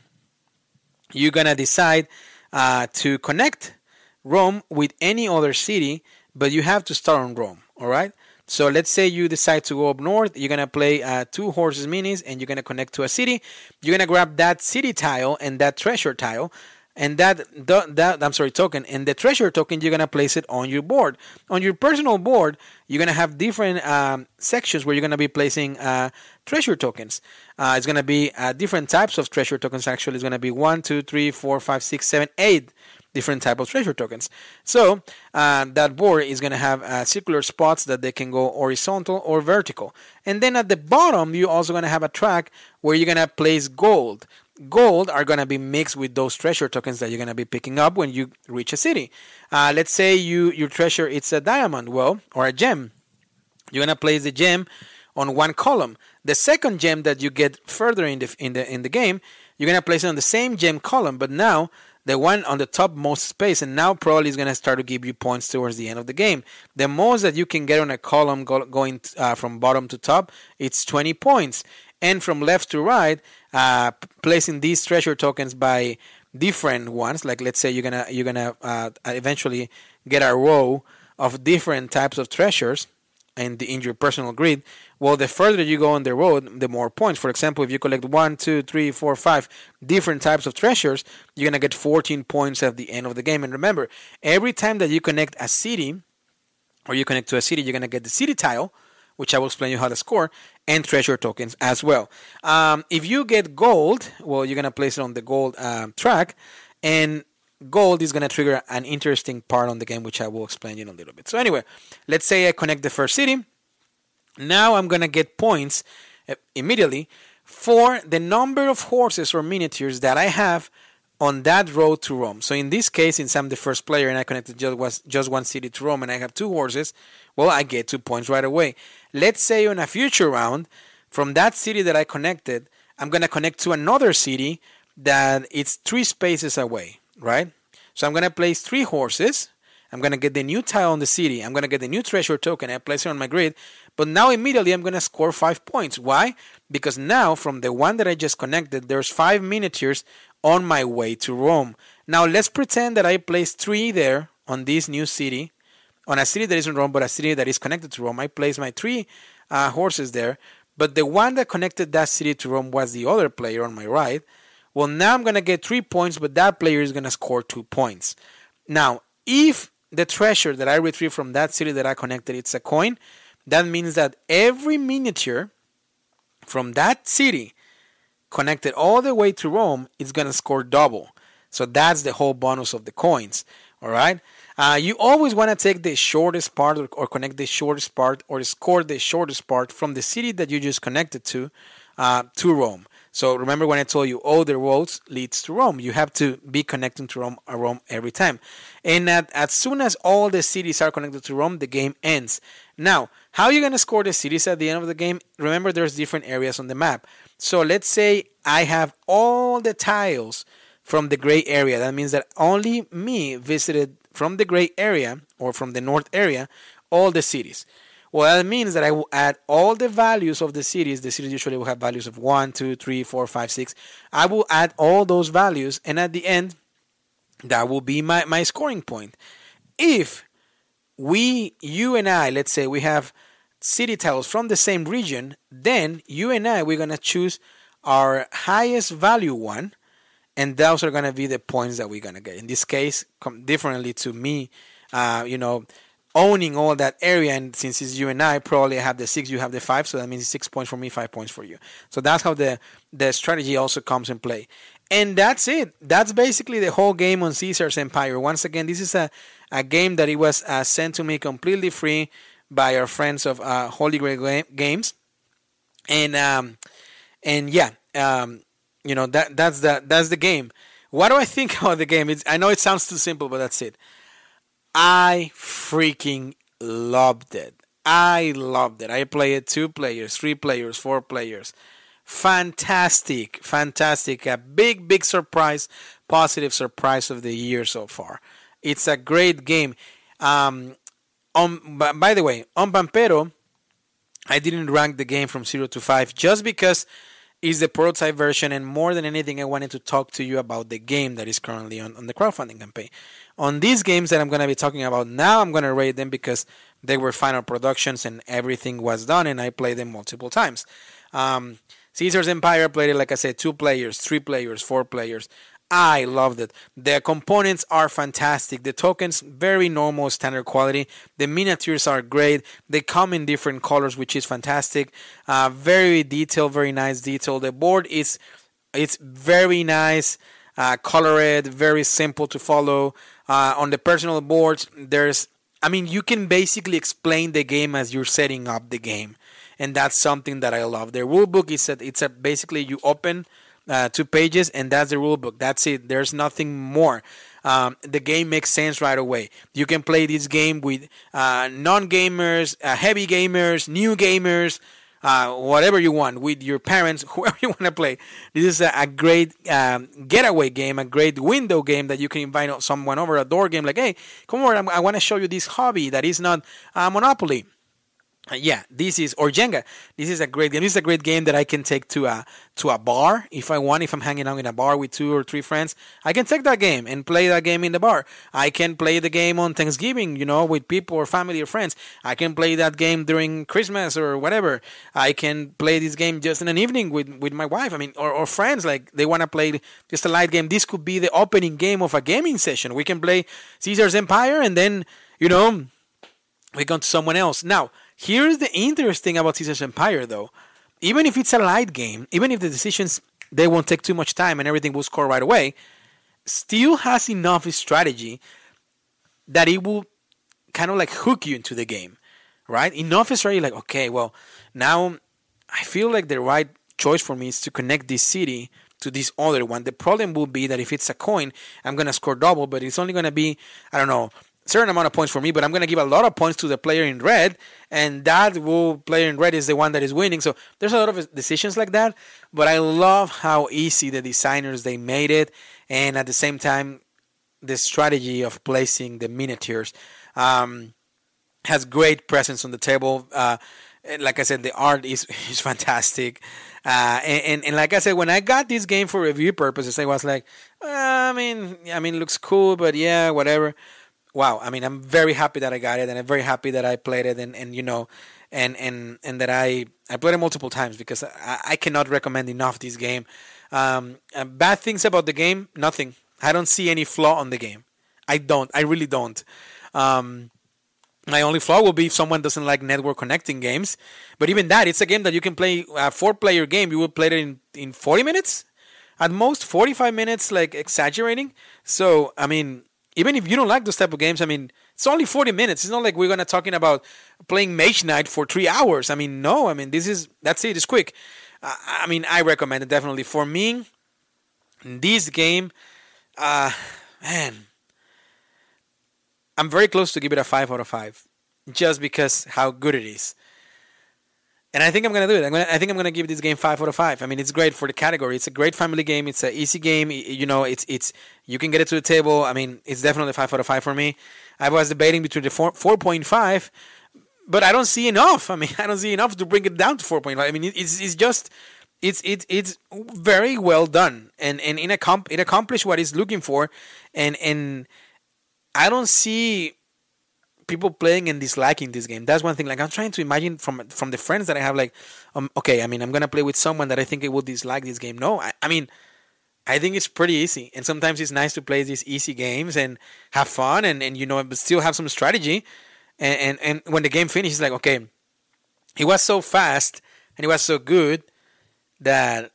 you're gonna decide uh, to connect Rome with any other city, but you have to start on Rome. All right. So let's say you decide to go up north, you're gonna play uh, two horses minis, and you're gonna connect to a city. You're gonna grab that city tile and that treasure tile, and that that I'm sorry token, and the treasure token you're gonna place it on your board. On your personal board, you're gonna have different um, sections where you're gonna be placing uh, treasure tokens. Uh, it's gonna be uh, different types of treasure tokens. Actually, it's gonna be one, two, three, four, five, six, seven, eight different type of treasure tokens. So uh, that board is going to have uh, circular spots that they can go horizontal or vertical. And then at the bottom, you're also going to have a track where you're going to place gold. Gold are going to be mixed with those treasure tokens that you're going to be picking up when you reach a city. Uh, let's say you your treasure it's a diamond, well, or a gem. You're going to place the gem on one column. The second gem that you get further in the in the in the game, you're going to place it on the same gem column, but now the one on the top most space, and now probably is going to start to give you points towards the end of the game. The most that you can get on a column go, going uh, from bottom to top, it's 20 points. And from left to right, uh, placing these treasure tokens by different ones, like let's say you're gonna you're gonna uh, eventually get a row of different types of treasures in the in your personal grid, well, the further you go on the road, the more points. For example, if you collect one, two, three, four, five different types of treasures, you're gonna get 14 points at the end of the game. And remember, every time that you connect a city, or you connect to a city, you're gonna get the city tile, which I will explain you how to score, and treasure tokens as well. Um, if you get gold, well, you're gonna place it on the gold um, track, and gold is going to trigger an interesting part on the game, which I will explain you in a little bit. So anyway, let's say I connect the first city. Now I'm going to get points uh, immediately for the number of horses or miniatures that I have on that road to Rome. So in this case, since I'm the first player and I connected just, just one city to Rome and I have two horses, well, I get two points right away. Let's say on a future round, from that city that I connected, I'm going to connect to another city that it's three spaces away right? So I'm going to place three horses. I'm going to get the new tile on the city. I'm going to get the new treasure token. I place it on my grid. But now immediately I'm going to score five points. Why? Because now from the one that I just connected, there's five miniatures on my way to Rome. Now let's pretend that I placed three there on this new city, on a city that isn't Rome, but a city that is connected to Rome. I placed my three uh, horses there. But the one that connected that city to Rome was the other player on my right. Well, now I'm going to get three points, but that player is going to score two points. Now, if the treasure that I retrieve from that city that I connected, it's a coin, that means that every miniature from that city connected all the way to Rome is going to score double. So that's the whole bonus of the coins. All right. Uh, you always want to take the shortest part or, or, connect the shortest part or score the shortest part from the city that you just connected to uh, to Rome. So remember when I told you all the roads leads to Rome. You have to be connecting to Rome, uh, Rome every time. And at, as soon as all the cities are connected to Rome, the game ends. Now, how are you going to score the cities at the end of the game? Remember, there's different areas on the map. So let's say I have all the tiles from the gray area. That means that only me visited from the gray area or from the north area all the cities. Well, that means that I will add all the values of the cities. The cities usually will have values of 1, 2, 3, 4, 5, 6. I will add all those values, and at the end, that will be my, my scoring point. If we, you and I, let's say we have city tiles from the same region, then you and I, we're going to choose our highest value one, and those are going to be the points that we're going to get. In this case, differently to me, uh, you know, owning all that area. And since it's you and I, probably I have the six, you have the five. So that means six points for me, five points for you. So that's how the, the strategy also comes in play. And that's it. That's basically the whole game on Caesar's Empire. Once again, this is a, a game that it was uh, sent to me completely free by our friends of uh, Holy Grail Games. And um, and yeah, um, you know that that's the that's the game. What do I think about the game? It's, I know it sounds too simple, but that's it. I freaking loved it. I loved it. I played it two players, three players, four players. Fantastic, fantastic. A big, big surprise, positive surprise of the year so far. It's a great game. Um, on, by the way, on Pampero, I didn't rank the game from 0 to 5 just because it's the prototype version, and more than anything, I wanted to talk to you about the game that is currently on, on the crowdfunding campaign on these games that I'm going to be talking about now, I'm going to rate them because they were final productions and everything was done, and I played them multiple times. Um, Caesar's Empire played it, like I said, two players, three players, four players. I loved it. The components are fantastic. The tokens, very normal, standard quality. The miniatures are great. They come in different colors, which is fantastic. Uh, very detailed, very nice detail. The board is it's very nice, uh, colored, very simple to follow. Uh, on the personal boards, there's, I mean, you can basically explain the game as you're setting up the game, and that's something that I love. The rule book is that it's a basically you open uh, two pages, and that's the rule book. That's it. There's nothing more. Um, the game makes sense right away. You can play this game with uh, non gamers, uh, heavy gamers, new gamers, uh, whatever you want with your parents, whoever you want to play. This is a, a great um, getaway game, a great window game that you can invite someone over a door game. Like, hey, come over, I want to show you this hobby that is not uh, Monopoly. Uh, yeah, this is or Jenga. This is a great game. This is a great game that I can take to a to a bar if I want. If I'm hanging out in a bar with two or three friends, I can take that game and play that game in the bar. I can play the game on Thanksgiving, you know, with people or family or friends. I can play that game during Christmas or whatever. I can play this game just in an evening with with my wife. I mean, or, or friends like they want to play just a light game. This could be the opening game of a gaming session. We can play Caesar's Empire and then you know we go to someone else now Here's the interesting about Caesar's Empire, though. Even if it's a light game, even if the decisions they won't take too much time and everything will score right away, still has enough strategy that it will kind of like hook you into the game, right? Enough strategy, like okay, well now I feel like the right choice for me is to connect this city to this other one. The problem will be that if it's a coin, I'm gonna score double, but it's only gonna be I don't know certain amount of points for me, but I'm going to give a lot of points to the player in red, and that will player in red is the one that is winning. So there's a lot of decisions like that, but I love how easy the designers they made it, and at the same time, the strategy of placing the miniatures um, has great presence on the table. Uh, like I said, the art is is fantastic, uh, and, and, and like I said, when I got this game for review purposes, I was like, uh, I mean, I mean, looks cool, but yeah, whatever wow, I mean, I'm very happy that I got it, and I'm very happy that I played it, and, and you know, and and and that I I played it multiple times because I, I cannot recommend enough this game. Um, bad things about the game, nothing. I don't see any flaw on the game. I don't. I really don't. Um, my only flaw will be if someone doesn't like network connecting games. But even that, it's a game that you can play a four player game. You will play it in, in 40 minutes at most, 45 minutes, like exaggerating. So, I mean, even if you don't like those type of games, I mean, it's only 40 minutes. It's not like we're gonna talking about playing Mage Knight for three hours. I mean, no. I mean, this is that's it. It's quick. I mean, I recommend it definitely. For me, this game, uh, man, I'm very close to give it a five out of five, just because how good it is and I think I'm gonna do it. I'm gonna, I think I'm gonna give this game five out of five. I mean, it's great for the category. It's a great family game. It's an easy game. You know, it's it's you can get it to the table. I mean, it's definitely five out of five for me. I was debating between the four four point five, but I don't see enough. I mean, I don't see enough to bring it down to four point five. I mean, it's it's just it's it's it's very well done, and and in a comp it accomplished what it's looking for, and and I don't see people playing and disliking this game. That's one thing. Like I'm trying to imagine from from the friends that I have. Like, um, okay, I mean, I'm gonna play with someone that I think it would dislike this game. No, I, I mean, I think it's pretty easy. And sometimes it's nice to play these easy games and have fun and and you know, but still have some strategy. And and, and when the game finishes, like, okay, it was so fast and it was so good that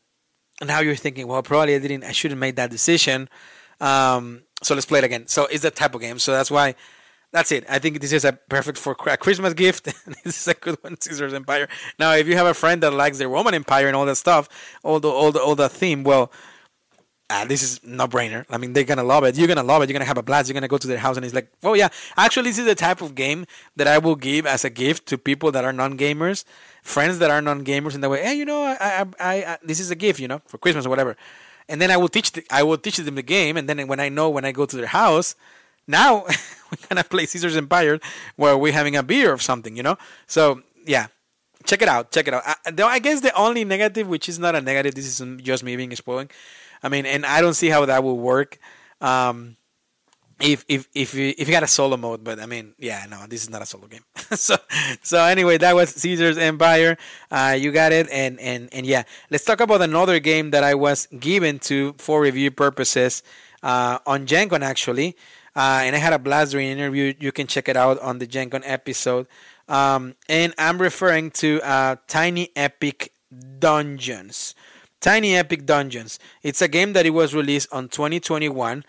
now you're thinking, well, probably I didn't, I shouldn't made that decision. Um, so let's play it again. So it's that type of game. So that's why that's it. I think this is a perfect for a Christmas gift. this is a good one, Caesar's Empire. Now, if you have a friend that likes the Roman Empire and all that stuff, all the all the all the theme, well, uh, this is no brainer. I mean, they're gonna love it. You're gonna love it. You're gonna have a blast. You're gonna go to their house and it's like, oh yeah, actually, this is the type of game that I will give as a gift to people that are non gamers, friends that are non gamers, in the way, hey, you know, I, I, I, I, this is a gift, you know, for Christmas or whatever. And then I will teach the, I will teach them the game, and then when I know when I go to their house now we're gonna play Caesar's Empire where we're having a beer or something, you know. So yeah, check it out. Check it out. I, I guess the only negative, which is not a negative, this is just me being spoiling. I mean, and I don't see how that will work. Um, if if if you, if you got a solo mode, but I mean, yeah, no, this is not a solo game. so so anyway, that was Caesar's Empire. Uh, you got it, and and and yeah, let's talk about another game that I was given to for review purposes uh, on Gen Con actually. Uh, and I had a blast during interview. You can check it out on the Gen Con episode. Um, and I'm referring to uh, Tiny Epic Dungeons. Tiny Epic Dungeons. It's a game that it was released on 2021,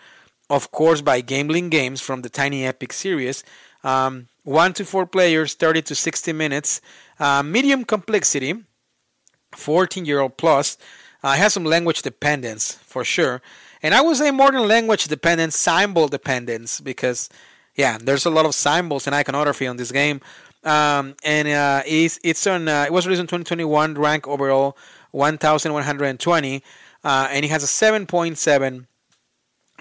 of course, by Gamelyn Games from the Tiny Epic series. Um, one to four players, 30 to 60 minutes, uh, medium complexity, 14 year old plus. Uh, has some language dependence for sure. And I would say more than language dependence, symbol dependence, because yeah, there's a lot of symbols and iconography on this game. Um, and uh, it's it's on uh, it was released in 2021, rank overall 1,120, uh, and it has a 7.7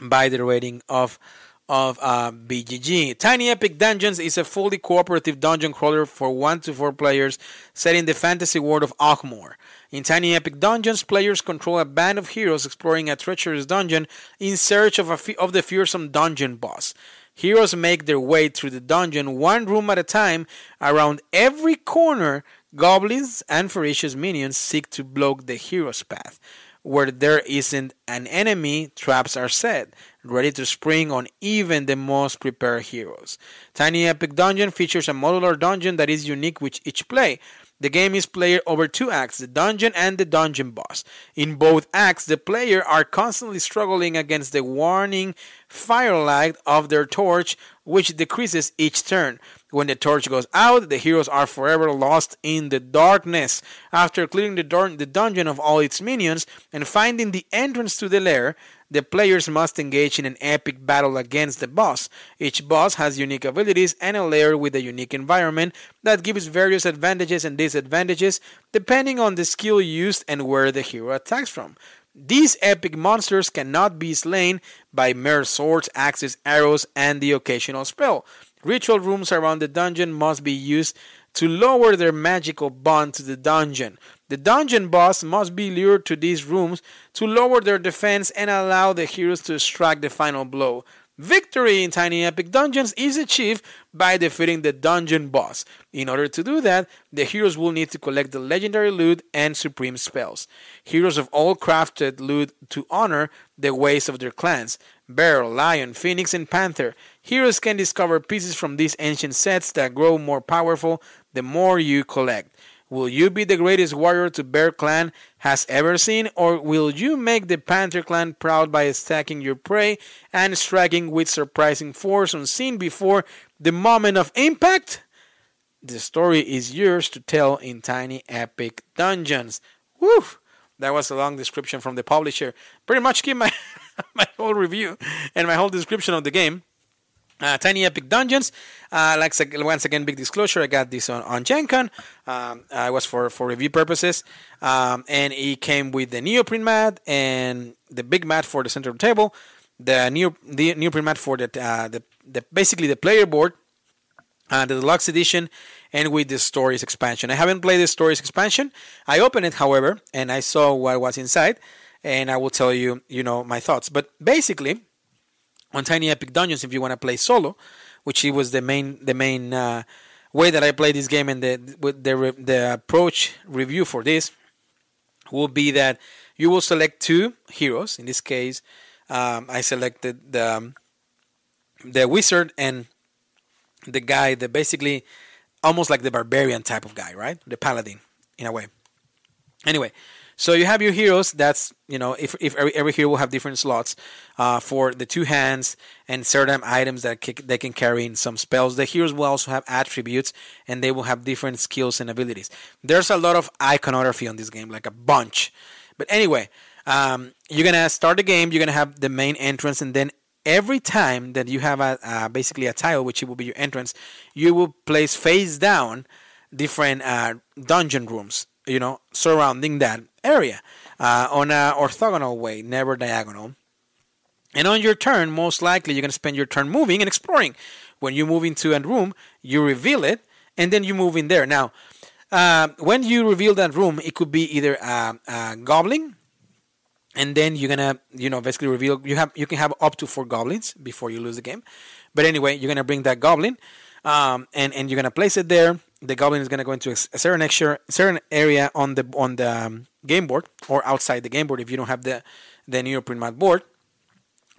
by the rating of of uh, BGG. Tiny Epic Dungeons is a fully cooperative dungeon crawler for 1 to 4 players set in the fantasy world of Aughmoore. In Tiny Epic Dungeons, players control a band of heroes exploring a treacherous dungeon in search of, of the fearsome dungeon boss. Heroes make their way through the dungeon one room at a time. Around every corner, goblins and ferocious minions seek to block the hero's path. Where there isn't an enemy, traps are set, ready to spring on even the most prepared heroes. Tiny Epic Dungeon features a modular dungeon that is unique with each play. The game is played over two acts, the dungeon and the dungeon boss. In both acts, the player are constantly struggling against the warning firelight of their torch, which decreases each turn. When the torch goes out, the heroes are forever lost in the darkness. After clearing the, the dungeon of all its minions and finding the entrance to the lair, the players must engage in an epic battle against the boss. Each boss has unique abilities and a lair with a unique environment that gives various advantages and disadvantages depending on the skill used and where the hero attacks from. These epic monsters cannot be slain by mere swords, axes, arrows, and the occasional spell. Ritual rooms around the dungeon must be used to lower their magical bond to the dungeon. The dungeon boss must be lured to these rooms to lower their defense and allow the heroes to strike the final blow. Victory in Tiny Epic Dungeons is achieved by defeating the dungeon boss. In order to do that, the heroes will need to collect the legendary loot and supreme spells. Heroes of all crafted loot to honor the ways of their clans bear, lion, phoenix, and panther. Heroes can discover pieces from these ancient sets that grow more powerful the more you collect. Will you be the greatest warrior to Bear Clan has ever seen, or will you make the Panther Clan proud by stacking your prey and striking with surprising force unseen before the moment of impact? The story is yours to tell in Tiny Epic Dungeons. Woo! That was a long description from the publisher. Pretty much give my my whole review and my whole description of the game. Uh, Tiny Epic Dungeons. Uh, like once again, big disclosure. I got this on on Gen Con. Um, it was for for review purposes, um, and it came with the neoprene mat and the big mat for the center of the table, the neo the neoprene mat for the uh, the, the basically the player board, uh, the deluxe edition, and with the stories expansion. I haven't played the stories expansion. I opened it, however, and I saw what was inside, and I will tell you, you know, my thoughts. But basically on Tiny Epic Dungeons if you want to play solo, which it was the main the main uh, way that I play this game and the the the approach review for this will be that you will select two heroes. In this case, um, I selected the um, the wizard and the guy that basically almost like the barbarian type of guy, right? The paladin in a way. Anyway, so you have your heroes. That's you know if if every, every hero will have different slots uh, for the two hands and certain items that they can carry in some spells. The heroes will also have attributes and they will have different skills and abilities. There's a lot of iconography on this game, like a bunch. But anyway, um, you're gonna start the game. You're gonna have the main entrance, and then every time that you have a uh, basically a tile, which will be your entrance, you will place face down different uh, dungeon rooms you know, surrounding that area uh, on a orthogonal way, never diagonal. And on your turn, most likely you're going to spend your turn moving and exploring. When you move into a room, you reveal it, and then you move in there. Now, uh, when you reveal that room, it could be either a, a, goblin, and then you're gonna, you know, basically reveal. You have you can have up to four goblins before you lose the game. But anyway, you're gonna bring that goblin, um, and and you're gonna place it there the goblin is going to go into a certain extra, certain area on the on the um, game board or outside the game board if you don't have the the neoprene mat board.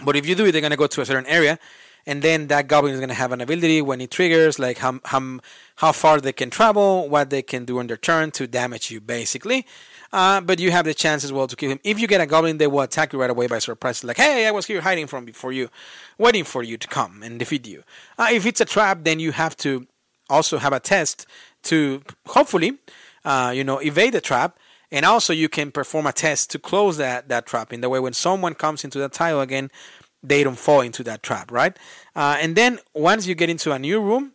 But if you do it, they're going to go to a certain area, and then that goblin is going to have an ability when it triggers, like how how how far they can travel, what they can do on their turn to damage you, basically. Uh, but you have the chance as well to kill him. If you get a goblin, they will attack you right away by surprise. Like, hey, I was here hiding from for you, waiting for you to come and defeat you. Uh, if it's a trap, then you have to also have a test to hopefully, uh, you know, evade the trap. And also you can perform a test to close that, that trap in the way when someone comes into that tile again, they don't fall into that trap, right? Uh, and then once you get into a new room,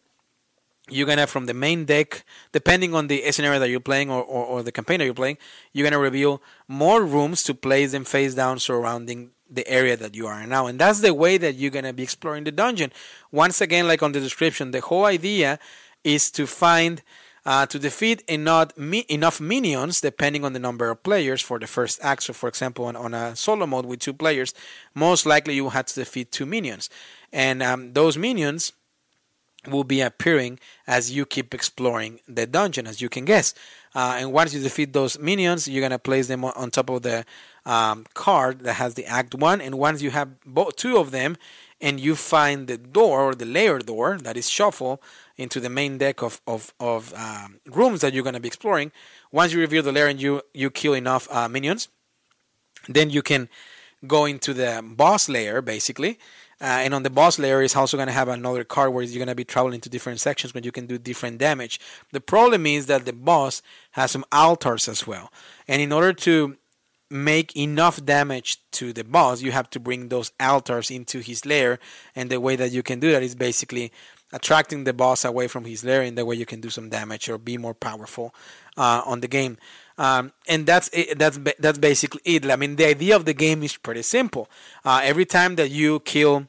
you're gonna from the main deck, depending on the scenario that you're playing or, or, or the campaign that you're playing, you're gonna reveal more rooms to place them face down surrounding the area that you are in now. And that's the way that you're going to be exploring the dungeon. Once again, like on the description, the whole idea is to find uh, to defeat enough, mi- enough minions, depending on the number of players for the first act. So, for example, on, on a solo mode with two players, most likely you have to defeat two minions. And um, those minions will be appearing as you keep exploring the dungeon, as you can guess. Uh, and once you defeat those minions, you're gonna place them on top of the um, card that has the Act One. And once you have both two of them, and you find the door or the layer door that is shuffle into the main deck of of, of um, rooms that you're gonna be exploring. Once you reveal the layer and you you kill enough uh, minions, then you can go into the boss layer basically uh, and on the boss layer is also going to have another card where you're going to be traveling to different sections where you can do different damage. The problem is that the boss has some altars as well. And in order to make enough damage to the boss, you have to bring those altars into his lair. And the way that you can do that is basically attracting the boss away from his lair. In the way you can do some damage or be more powerful uh, on the game. Um, and that's it, that's that's basically it. I mean, the idea of the game is pretty simple. Uh, every time that you kill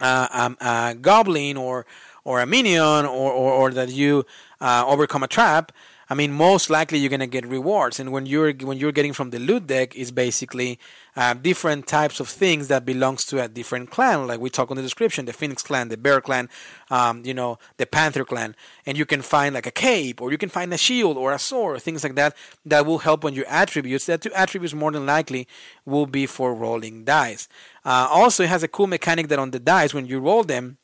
uh, um, a goblin or or a minion or, or, or that you uh, overcome a trap, I mean, most likely you're gonna get rewards. And when you're when you're getting from the loot deck is basically uh, different types of things that belongs to a different clan. Like we talk in the description, the Phoenix clan, the Bear clan, um, you know, the Panther clan, and you can find like a cape, or you can find a shield or a sword, things like that that will help on your attributes. That two attributes more than likely will be for rolling dice. Uh, also, it has a cool mechanic that on the dice when you roll them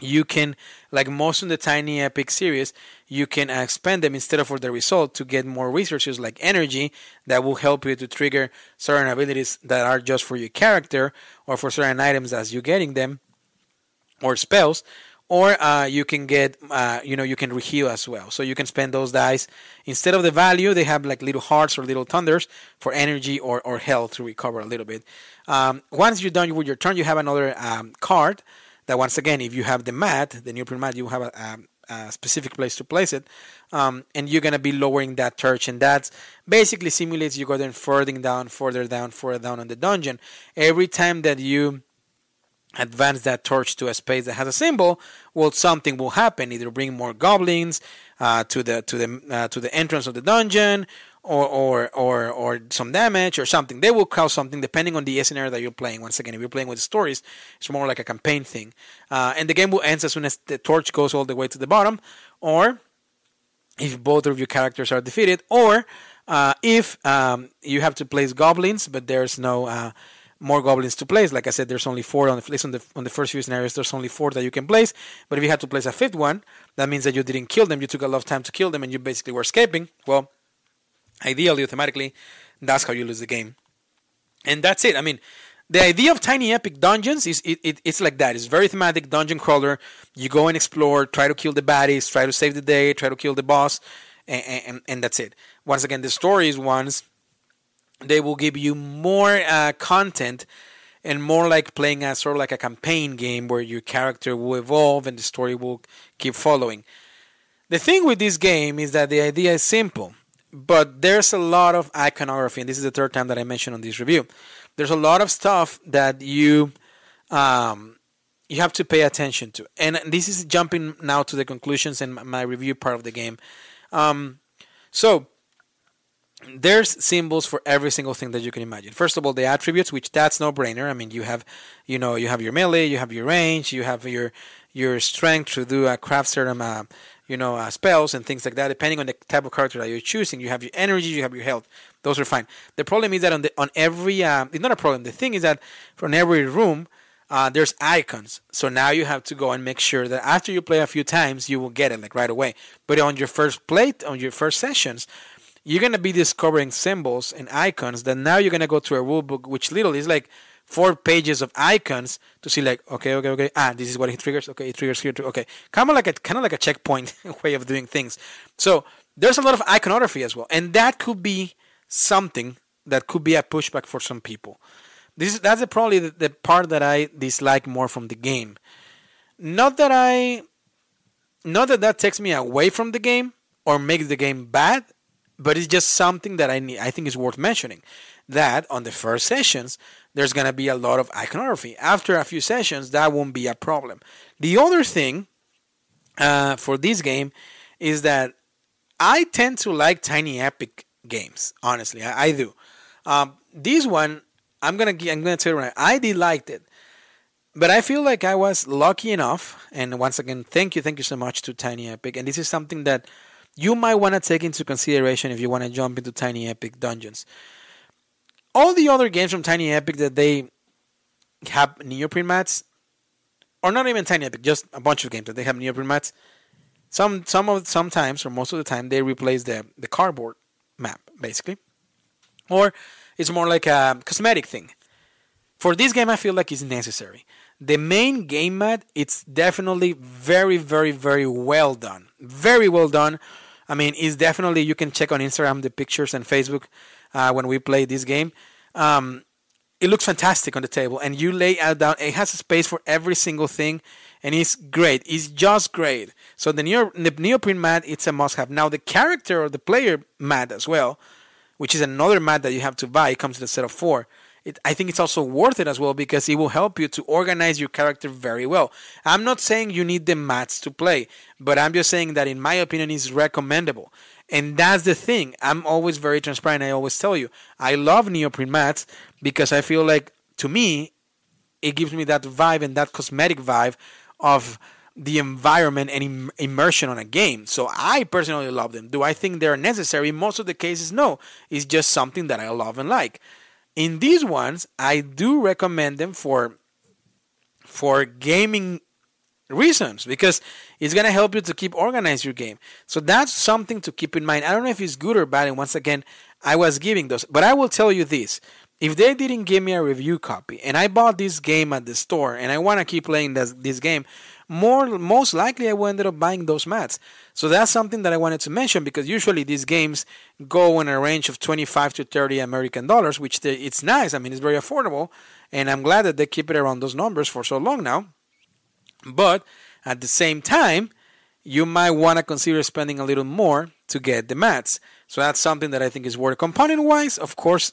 you can like most of the tiny epic series you can expand them instead of for the result to get more resources like energy that will help you to trigger certain abilities that are just for your character or for certain items as you're getting them or spells or uh, you can get uh, you know you can reheal as well. So you can spend those dice. Instead of the value they have like little hearts or little thunders for energy or, or health to recover a little bit. Um, once you're done with your turn you have another um, card that once again, if you have the mat, the neoprene mat, you have a, a, specific place to place it, um, and you're gonna be lowering that torch, and that basically simulates you going further down, further down, further down on the dungeon. Every time that you advance that torch to a space that has a symbol, well, something will happen. Either bring more goblins uh, to the to the uh, to the entrance of the dungeon, or, or or or some damage or something. They will cause something depending on the scenario that you're playing. Once again, if you're playing with stories, it's more like a campaign thing, uh, and the game will end as soon as the torch goes all the way to the bottom, or if both of your characters are defeated, or uh, if um, you have to place goblins, but there's no uh, more goblins to place. Like I said, there's only four on the on the on the first few scenarios. There's only four that you can place. But if you had to place a fifth one, that means that you didn't kill them. You took a lot of time to kill them, and you basically were escaping. Well Ideally, automatically, that's how you lose the game. And that's it. I mean, the idea of tiny epic dungeons is it, it, it's like that. It's very thematic dungeon crawler. You go and explore, try to kill the baddies, try to save the day, try to kill the boss, and, and, and that's it. Once again, the stories ones they will give you more uh, content and more like playing a sort of like a campaign game where your character will evolve and the story will keep following. The thing with this game is that the idea is simple but there's a lot of iconography, and this is the third time that I mentioned on this review. There's a lot of stuff that you um, you have to pay attention to, and this is jumping now to the conclusions and my review part of the game. Um, so there's symbols for every single thing that you can imagine. First of all, the attributes, which that's no brainer. I mean, you have, you know, you have your melee, you have your range, you have your your strength to do a craft certain uh, you know, uh, spells and things like that. Depending on the type of character that you're choosing, you have your energy, you have your health. Those are fine. The problem is that on the on every, uh, it's not a problem. The thing is that from every room, uh, there's icons. So now you have to go and make sure that after you play a few times, you will get it like right away. But on your first play, on your first sessions, you're gonna be discovering symbols and icons. That now you're gonna go to a rule book, which literally is like four pages of icons to see like okay okay okay ah this is what it triggers okay it triggers here too okay. Kind of like a kind of like a checkpoint way of doing things. So there's a lot of iconography as well and that could be something that could be a pushback for some people. This is that's probably the, the part that I dislike more from the game. Not that I not that that takes me away from the game or makes the game bad but it's just something that I need, I think is worth mentioning. That on the first sessions there's going to be a lot of iconography. After a few sessions, that won't be a problem. The other thing uh, for this game is that I tend to like Tiny Epic games. Honestly, I, I do. Um, this one, I'm gonna I'm gonna tell you right. I did liked it, but I feel like I was lucky enough. And once again, thank you, thank you so much to Tiny Epic. And this is something that you might want to take into consideration if you want to jump into Tiny Epic Dungeons. All the other games from Tiny Epic that they have neoprene mats, or not even Tiny Epic, just a bunch of games that they have neoprene mats. Some some of sometimes or most of the time they replace the the cardboard map basically, or it's more like a cosmetic thing. For this game, I feel like it's necessary. The main game mat, it's definitely very, very, very well done. Very well done. I mean, it's definitely you can check on Instagram the pictures and Facebook uh, when we play this game. Um, it looks fantastic on the table, and you lay out down. It has a space for every single thing, and it's great. It's just great. So the, neo, the neoprene mat, it's a must-have. Now the character or the player mat as well, which is another mat that you have to buy. It comes in a set of four. It, I think it's also worth it as well because it will help you to organize your character very well. I'm not saying you need the mats to play, but I'm just saying that, in my opinion, is recommendable. And that's the thing. I'm always very transparent. I always tell you, I love neoprene mats because I feel like, to me, it gives me that vibe and that cosmetic vibe of the environment and Im- immersion on a game. So I personally love them. Do I think they're necessary? Most of the cases, no. It's just something that I love and like. In these ones, I do recommend them for for gaming reasons because it's going to help you to keep organize your game. So that's something to keep in mind. I don't know if it's good or bad. And once again, I was giving those, but I will tell you this. If they didn't give me a review copy and I bought this game at the store and I want to keep playing this, this game, more most likely I will end up buying those mats. So that's something that I wanted to mention because usually these games go in a range of 25 to 30 American dollars, which they, it's nice. I mean, it's very affordable, and I'm glad that they keep it around those numbers for so long now. But at the same time, you might want to consider spending a little more to get the mats. So that's something that I think is worth. Component wise, of course,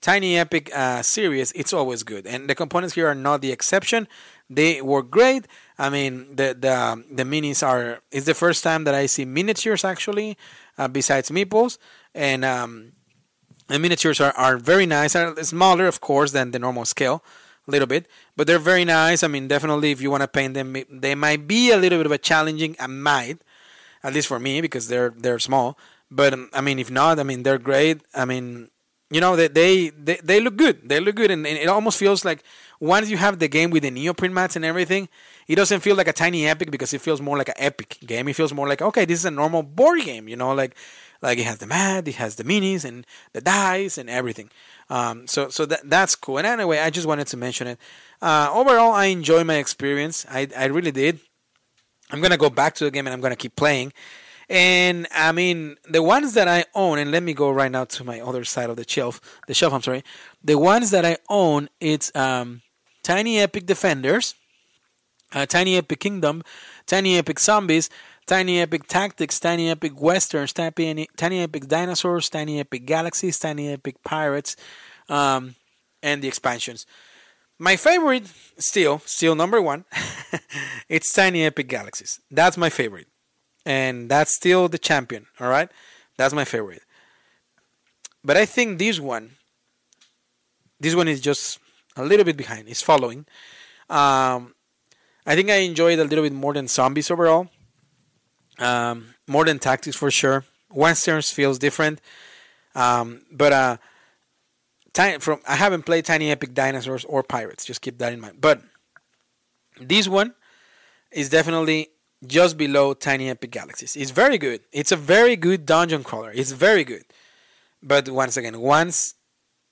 Tiny Epic uh, series, it's always good. And the components here are not the exception. They work great. I mean, the the the minis are. It's the first time that I see miniatures actually, uh, besides meeples, and um, the miniatures are, are very nice. Are smaller, of course, than the normal scale, a little bit, but they're very nice. I mean, definitely, if you want to paint them, they might be a little bit of a challenging. I might, at least for me, because they're they're small. But um, I mean, if not, I mean, they're great. I mean, you know, they they they, they look good. They look good, and, and it almost feels like once you have the game with the neoprene mats and everything, it doesn't feel like a tiny epic because it feels more like an epic game. It feels more like okay, this is a normal board game. You know, like like it has the mat, it has the minis and the dice and everything. Um, so so that that's cool. And anyway, I just wanted to mention it. Uh, overall, I enjoy my experience. I I really did. I'm gonna go back to the game and I'm gonna keep playing. And I mean, the ones that I own, and let me go right now to my other side of the shelf. The shelf, I'm sorry. The ones that I own, it's um, Tiny Epic Defenders, uh, Tiny Epic Kingdom, Tiny Epic Zombies, Tiny Epic Tactics, Tiny Epic Westerns, Tiny, Tiny Epic Dinosaurs, Tiny Epic Galaxies, Tiny Epic Pirates, um, and the expansions. My favorite, still, still number one, it's Tiny Epic Galaxies. That's my favorite. And that's still the champion, all right? That's my favorite. But I think this one, this one is just a little bit behind. It's following. Um, I think I enjoyed a little bit more than zombies overall. Um, more than tactics for sure. Westerns feels different. Um, but uh, tiny, from I haven't played Tiny Epic Dinosaurs or Pirates. Just keep that in mind. But this one is definitely just below Tiny Epic Galaxies. It's very good. It's a very good dungeon crawler. It's very good. But once again, once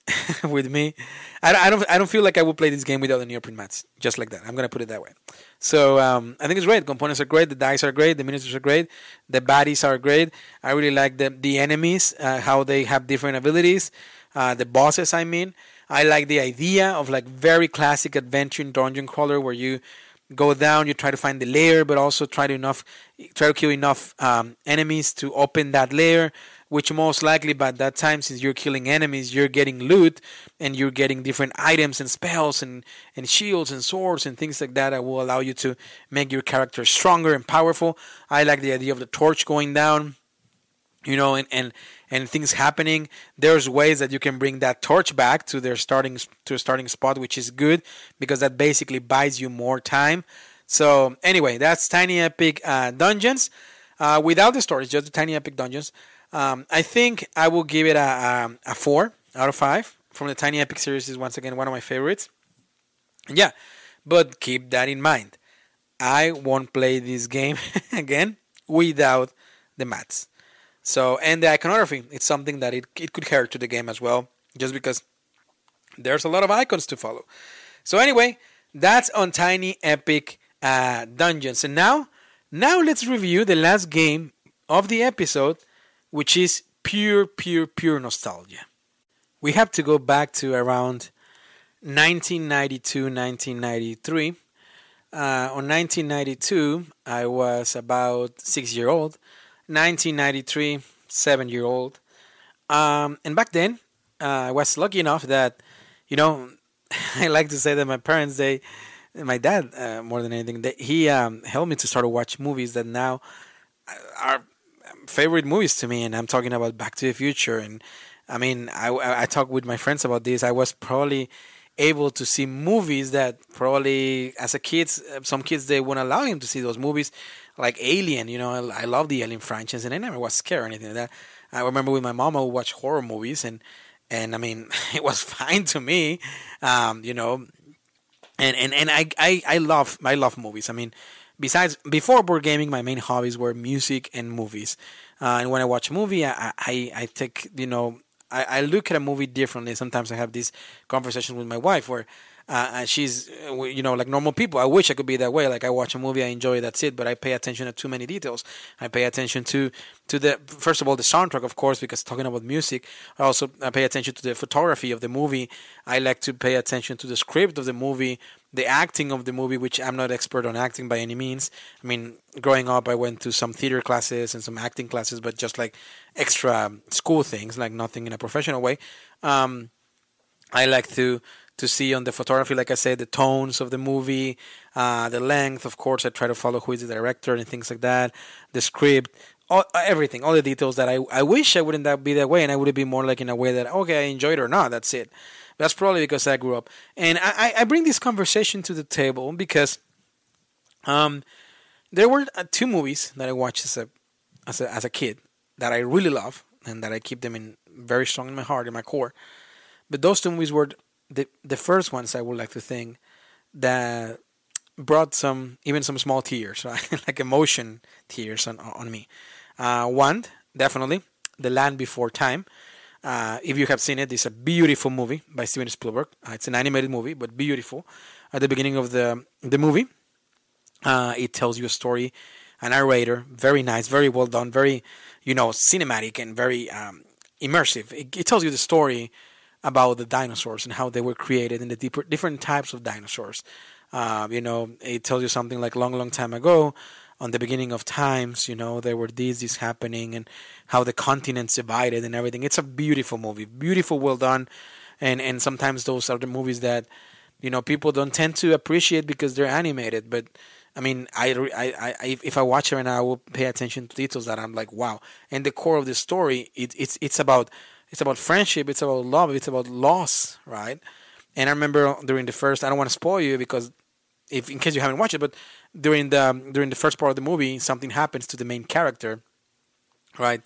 with me, I, I don't I don't feel like I would play this game without the neoprene mats. Just like that. I'm gonna put it that way. So um, I think it's great. Components are great. The dice are great. The miniatures are great. The baddies are great. I really like the the enemies, uh, how they have different abilities. Uh, the bosses, I mean. I like the idea of like very classic adventure in dungeon crawler where you go down, you try to find the layer, but also try to enough try to kill enough um, enemies to open that layer which most likely by that time, since you're killing enemies, you're getting loot and you're getting different items and spells and, and shields and swords and things like that that will allow you to make your character stronger and powerful. I like the idea of the torch going down, you know, and, and, and things happening. There's ways that you can bring that torch back to their starting to a starting spot, which is good because that basically buys you more time. So anyway, that's Tiny Epic uh, Dungeons. Uh, without the stories, just the Tiny Epic Dungeons. Um, I think I will give it a, a, a, four out of five from the Tiny Epic series. Is once again one of my favorites. Yeah, but keep that in mind. I won't play this game again without the mats. So and the iconography, it's something that it it could hurt to the game as well, just because there's a lot of icons to follow. So anyway, that's on Tiny Epic uh, Dungeons. And now, now let's review the last game of the episode which is pure, pure, pure nostalgia. We have to go back to around 1992, 1993. Uh, on 1992, I was about six year old. 1993, seven year old. Um, and back then, uh, I was lucky enough that, you know, I like to say that my parents, they, my dad, uh, more than anything, they, he um, helped me to start to watch movies that now are favorite movies to me, and I'm talking about Back to the Future. And I mean, I I talk with my friends about this. I was probably able to see movies that probably as a kid, some kids they wouldn't allow him to see those movies, like Alien. You know, I, I love the Alien franchise, and I never was scared or anything like that. I remember with my mom, I would watch horror movies, and and I mean, it was fine to me. Um, you know, and and and I I I love I love movies. I mean besides before board gaming, my main hobbies were music and movies. Uh, and when I watch a movie, I, I, I take you know I, I look at a movie differently. Sometimes I have this conversation with my wife where uh, she's uh, you know like normal people. I wish i could be that way. Like i watch a movie i enjoy that's it but i pay attention to too many details. I pay attention to to the first of all the soundtrack of course because talking about music i also I pay attention to the photography of the movie. I like to pay attention to the script of the movie the acting of the movie which i'm not expert on acting by any means. I mean growing up i went to some theater classes and some acting classes but just like extra school things like nothing in a professional way. Um, i like to to see on the photography, like I said, the tones of the movie, uh, the length. Of course, I try to follow who is the director and things like that. The script, all, everything, all the details that I I wish I wouldn't that be that way, and I would be more like in a way that okay, I enjoyed it or not. That's it. That's probably because I grew up, and I I bring this conversation to the table because, um, there were uh, two movies that I watched as a as a as a kid that I really love and that I keep them in very strong in my heart, in my core. But those two movies were the the first ones I would like to think that brought some even some small tears, right? like emotion tears on on me. Uh, one definitely, The Land Before Time. Uh, if you have seen it, it's a beautiful movie by Steven Spielberg. Uh, it's an animated movie, but beautiful. At the beginning of the the movie, uh, it tells you a story, a narrator, very nice, very well done, very you know cinematic and very um, immersive. It, it tells you the story about the dinosaurs and how they were created and the deeper, different types of dinosaurs. Uh, you know, it tells you something like long, long time ago, on the beginning of times, you know, there were these, these happening and how the continents divided and everything. It's a beautiful movie, beautiful, well done. And, and sometimes those are the movies that, you know, people don't tend to appreciate because they're animated. But I mean, I, I, I, if I watch it right now, I will pay attention to details that I'm like, wow. And the core of the story, it, it's, it's about it's about friendship. It's about love. It's about loss, right? And I remember during the first, I don't want to spoil you because if in case you haven't watched it, but during the during the first part of the movie, something happens to the main character, right?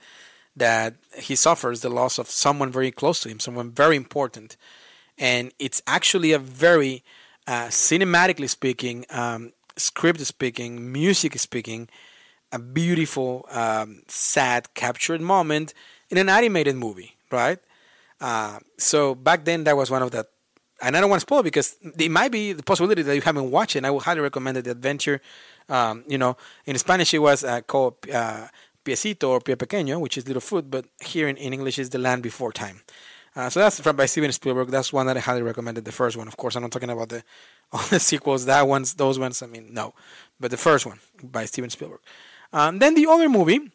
That he suffers the loss of someone very close to him, someone very important, and it's actually a very uh, cinematically speaking, um, script speaking, music speaking, a beautiful, um, sad, captured moment in an animated movie, right? Uh, so back then, that was one of the, and I don't want to spoil because it might be the possibility that you haven't watched it. And I would highly recommend the adventure. Um, you know, in Spanish it was uh, called uh, Piecito or Pie Pequeño, which is little foot, but here in, in English is The Land Before Time. Uh, so that's from by Steven Spielberg. That's one that I highly recommended. The first one, of course. I'm not talking about the all the sequels. That ones, those ones. I mean, no, but the first one by Steven Spielberg. Um, then the other movie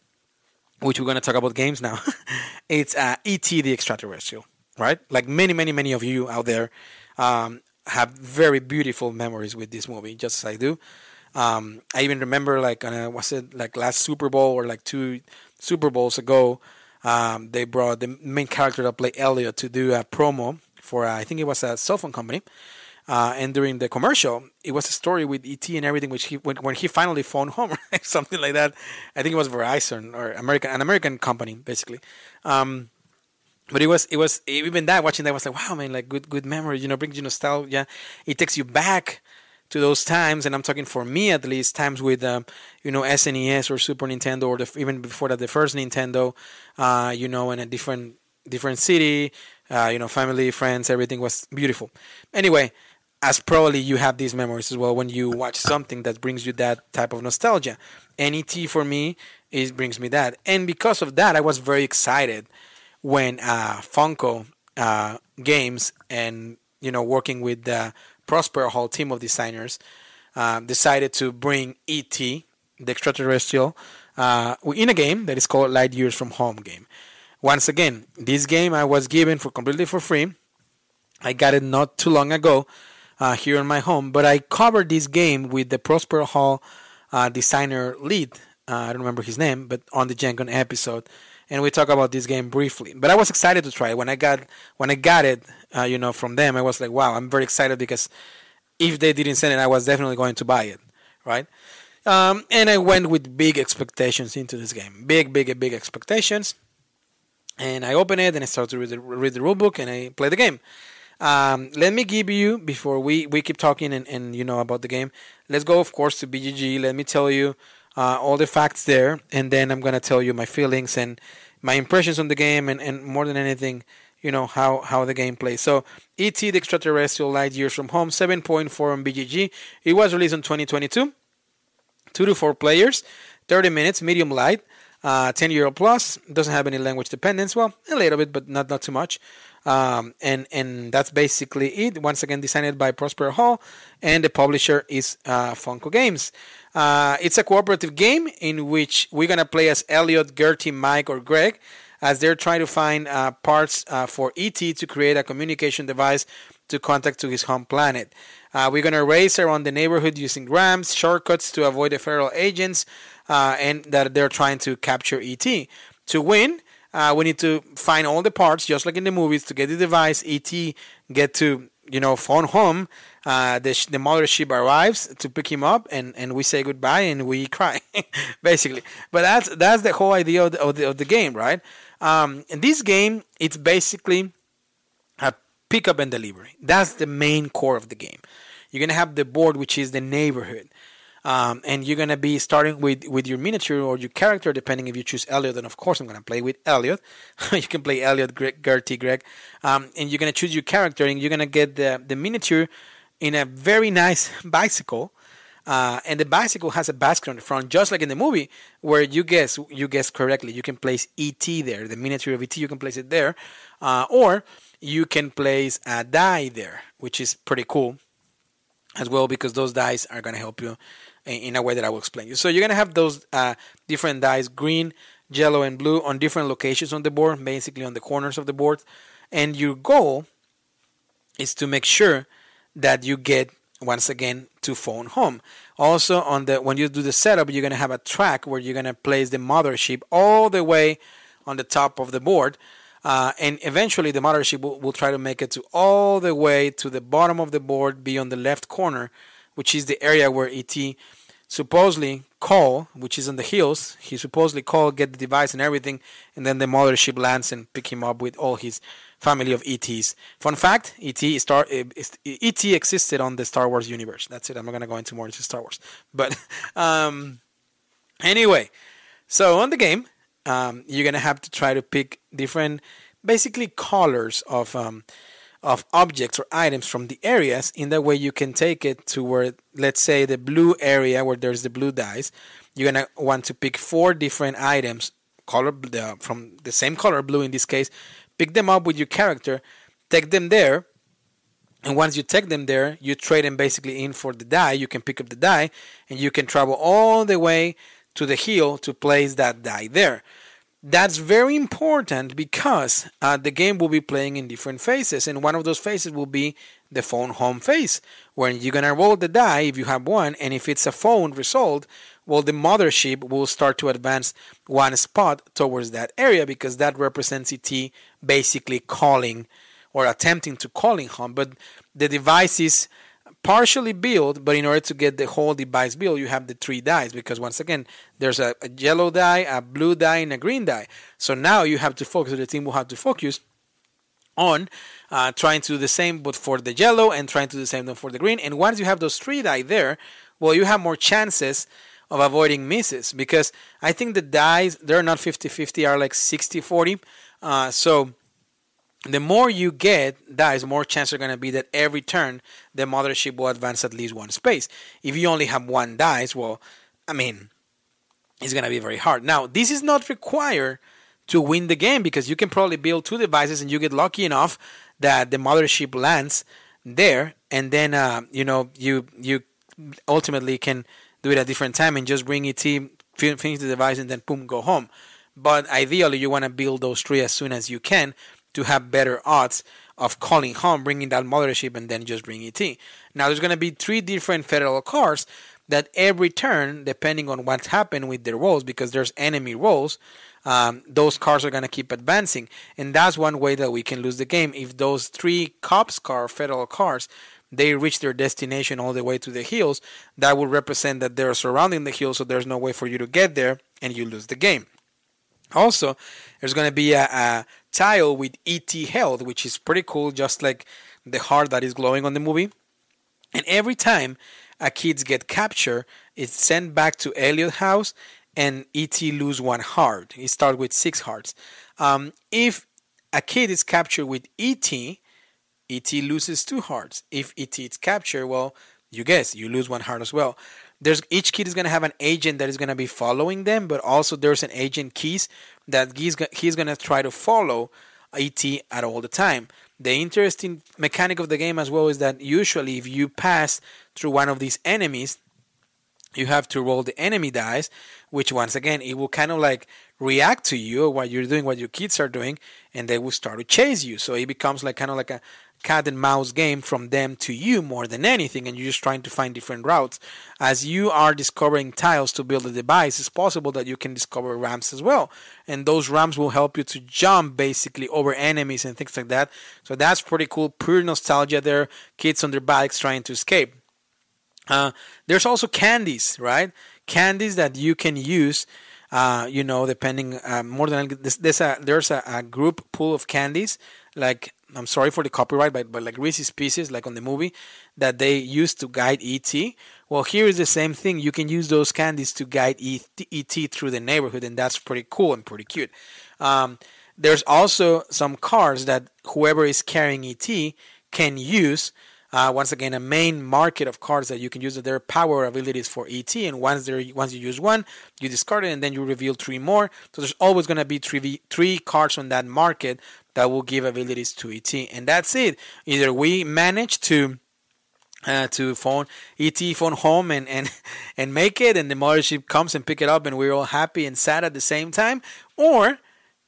which we're going to talk about games now. it's uh, E.T. the Extraterrestrial, right? Like many, many, many of you out there um, have very beautiful memories with this movie, just as I do. Um, I even remember, like, uh, was it like last Super Bowl or like two Super Bowls ago? Um, they brought the main character that played Elliot to do a promo for, uh, I think it was a cell phone company. Uh, and during the commercial, it was a story with ET and everything, which he when, when he finally phoned home, something like that. I think it was Verizon or American, an American company, basically. Um, but it was it was even that watching that was like wow man like good good memories you know brings you nostalgia Yeah. it takes you back to those times and i'm talking for me at least times with um, you know snes or super nintendo or the, even before that the first nintendo uh, you know in a different different city uh, you know family friends everything was beautiful anyway as probably you have these memories as well when you watch something that brings you that type of nostalgia. NET for me is brings me that, and because of that, I was very excited when uh, Funko uh, Games and you know working with the Prospero Hall team of designers uh, decided to bring ET, the extraterrestrial, uh, in a game that is called Light Years from Home game. Once again, this game I was given for completely for free. I got it not too long ago uh, here in my home. But I covered this game with the Prospero Hall uh, designer lead. Uh, I don't remember his name, but on the Gen episode, and we talk about this game briefly. But I was excited to try it when I got when I got it. Uh, you know, from them, I was like, wow, I'm very excited because if they didn't send it, I was definitely going to buy it, right? Um, and I went with big expectations into this game, big, big, big expectations. And I opened it and I started to read the, read the rule book and I play the game. Um, let me give you before we, we keep talking and, and you know about the game. Let's go, of course, to BGG. Let me tell you uh, all the facts there, and then I'm gonna tell you my feelings and my impressions on the game, and, and more than anything, you know how how the game plays. So, ET the Extraterrestrial Light Years from Home, 7.4 on BGG. It was released in 2022. Two to four players, 30 minutes, medium light. Uh, 10 euro plus doesn't have any language dependence well a little bit but not not too much um, and and that's basically it. Once again, designed by Prospero Hall, and the publisher is uh, Funko Games. Uh, it's a cooperative game in which we're gonna play as Elliot, Gertie, Mike, or Greg, as they're trying to find uh, parts uh, for ET to create a communication device to contact to his home planet. Uh, we're gonna race around the neighborhood using ramps, shortcuts to avoid the federal agents, uh, and that they're trying to capture ET. To win, uh, we need to find all the parts, just like in the movies, to get the device. ET get to you know phone home. Uh, the the mothership arrives to pick him up, and, and we say goodbye and we cry, basically. But that's that's the whole idea of the, of the, of the game, right? Um, in this game, it's basically a pickup and delivery. That's the main core of the game. You're gonna have the board, which is the neighborhood. Um, and you're gonna be starting with with your miniature or your character, depending if you choose Elliot. Then of course I'm gonna play with Elliot. you can play Elliot, Greg, Gertie, Greg, um, and you're gonna choose your character, and you're gonna get the the miniature in a very nice bicycle. Uh, and the bicycle has a basket on the front, just like in the movie, where you guess you guess correctly. You can place ET there, the miniature of ET. You can place it there, uh, or you can place a die there, which is pretty cool as well because those dice are going to help you in a way that I will explain you. So you're gonna have those uh, different dice, green, yellow, and blue, on different locations on the board, basically on the corners of the board. And your goal is to make sure that you get once again to phone home. Also, on the when you do the setup, you're gonna have a track where you're gonna place the mothership all the way on the top of the board. Uh, and eventually the mothership will, will, try to make it to all the way to the bottom of the board, be on the left corner, which is the area where ET supposedly call, which is on the hills. He supposedly call, get the device and everything, and then the mothership lands and pick him up with all his family of ETs. Fun fact: ET star ET existed on the Star Wars universe. That's it. I'm not gonna go into more into Star Wars, but um, anyway, so on the game, um, you're gonna have to try to pick different, basically colors of um, of objects or items from the areas. In that way, you can take it to where, let's say, the blue area where there's the blue dice. You're gonna want to pick four different items, color from the same color, blue in this case. Pick them up with your character, take them there, and once you take them there, you trade them basically in for the die. You can pick up the die, and you can travel all the way to the hill to place that die there. That's very important because uh, the game will be playing in different phases, and one of those phases will be the phone home phase, when you're gonna roll the die if you have one, and if it's a phone result, well, the mothership will start to advance one spot towards that area because that represents ET basically calling or attempting to calling home. But the device is partially built, but in order to get the whole device built, you have the three dies because once again, there's a, a yellow die, a blue die, and a green die. So now you have to focus. The team will have to focus on uh, trying to do the same but for the yellow and trying to do the same for the green. And once you have those three die there, well, you have more chances of avoiding misses because I think the dies they're not 50-50 are like 60-40. Uh, so the more you get the more chance are going to be that every turn the mothership will advance at least one space. If you only have one dice, well, I mean, it's going to be very hard. Now, this is not required to win the game because you can probably build two devices and you get lucky enough that the mothership lands there, and then uh, you know you you ultimately can do it at different time and just bring it team finish the device and then boom go home. But ideally, you want to build those three as soon as you can to have better odds of calling home, bringing that mothership, and then just bring ET. Now, there's going to be three different federal cars that every turn, depending on what's happened with their rolls, because there's enemy rolls, um, those cars are going to keep advancing. And that's one way that we can lose the game. If those three cops car, federal cars, they reach their destination all the way to the hills, that would represent that they're surrounding the hills, so there's no way for you to get there, and you lose the game. Also, there's going to be a, a tile with ET health, which is pretty cool, just like the heart that is glowing on the movie. And every time a kids get captured, it's sent back to Elliot House, and ET lose one heart. It starts with six hearts. Um, if a kid is captured with ET, ET loses two hearts. If ET is captured, well, you guess you lose one heart as well. There's each kid is gonna have an agent that is gonna be following them, but also there's an agent keys that he's he's gonna try to follow ET at all the time. The interesting mechanic of the game as well is that usually if you pass through one of these enemies, you have to roll the enemy dice, which once again it will kind of like react to you what you're doing, what your kids are doing, and they will start to chase you. So it becomes like kind of like a cat and mouse game from them to you more than anything, and you're just trying to find different routes. As you are discovering tiles to build a device, it's possible that you can discover ramps as well, and those ramps will help you to jump basically over enemies and things like that. So that's pretty cool. Pure nostalgia there. Kids on their bikes trying to escape. Uh, there's also candies, right? Candies that you can use. Uh, you know, depending uh, more than there's a there's a, a, group pool of candies like I'm sorry for the copyright, but, but like Reese's Pieces, like on the movie, that they used to guide ET. Well, here is the same thing. You can use those candies to guide ET through the neighborhood, and that's pretty cool and pretty cute. Um, there's also some cards that whoever is carrying ET can use. Uh, once again, a main market of cards that you can use their power abilities for ET, and once they once you use one, you discard it, and then you reveal three more. So there's always going to be three three cards on that market that will give abilities to ET, and that's it. Either we manage to uh, to phone ET phone home and, and and make it, and the mothership comes and pick it up, and we're all happy and sad at the same time, or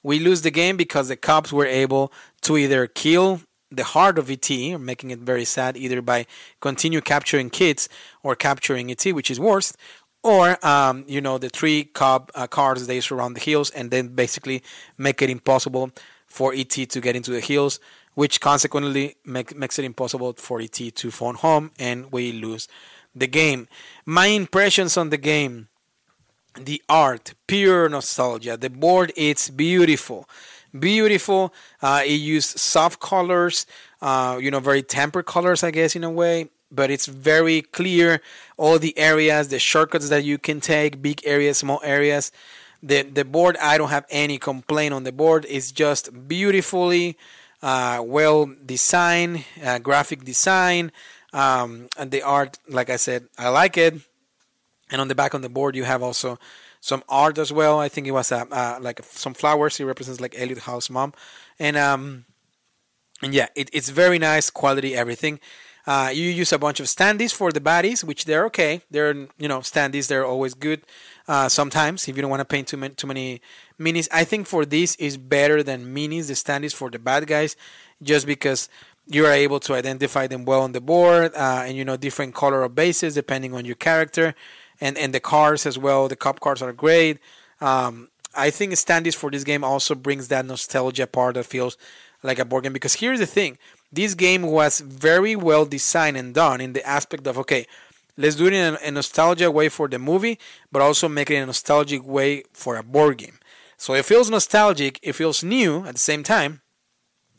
we lose the game because the cops were able to either kill the heart of ET, making it very sad, either by continue capturing kids or capturing ET, which is worse, or um, you know the three cop uh, cars they surround the hills and then basically make it impossible for ET to get into the hills, which consequently make, makes it impossible for ET to phone home, and we lose the game. My impressions on the game the art, pure nostalgia. The board, it's beautiful. Beautiful. Uh, it used soft colors, uh, you know, very tempered colors, I guess, in a way. But it's very clear. All the areas, the shortcuts that you can take, big areas, small areas the the board i don't have any complaint on the board it's just beautifully uh, well designed uh, graphic design um, and the art like i said i like it and on the back on the board you have also some art as well i think it was uh, uh like some flowers it represents like elliot house mom and um and yeah it, it's very nice quality everything uh, you use a bunch of standees for the baddies, which they're okay. They're you know standees. They're always good. Uh, sometimes if you don't want to paint too many too many minis. I think for this is better than minis. The standees for the bad guys, just because you are able to identify them well on the board, uh, and you know different color of bases depending on your character, and and the cars as well. The cop cars are great. Um, I think standees for this game also brings that nostalgia part that feels like a board game. Because here's the thing: this game was very well designed and done in the aspect of okay, let's do it in a, nostalgia way for the movie, but also make it a nostalgic way for a board game. So it feels nostalgic, it feels new at the same time,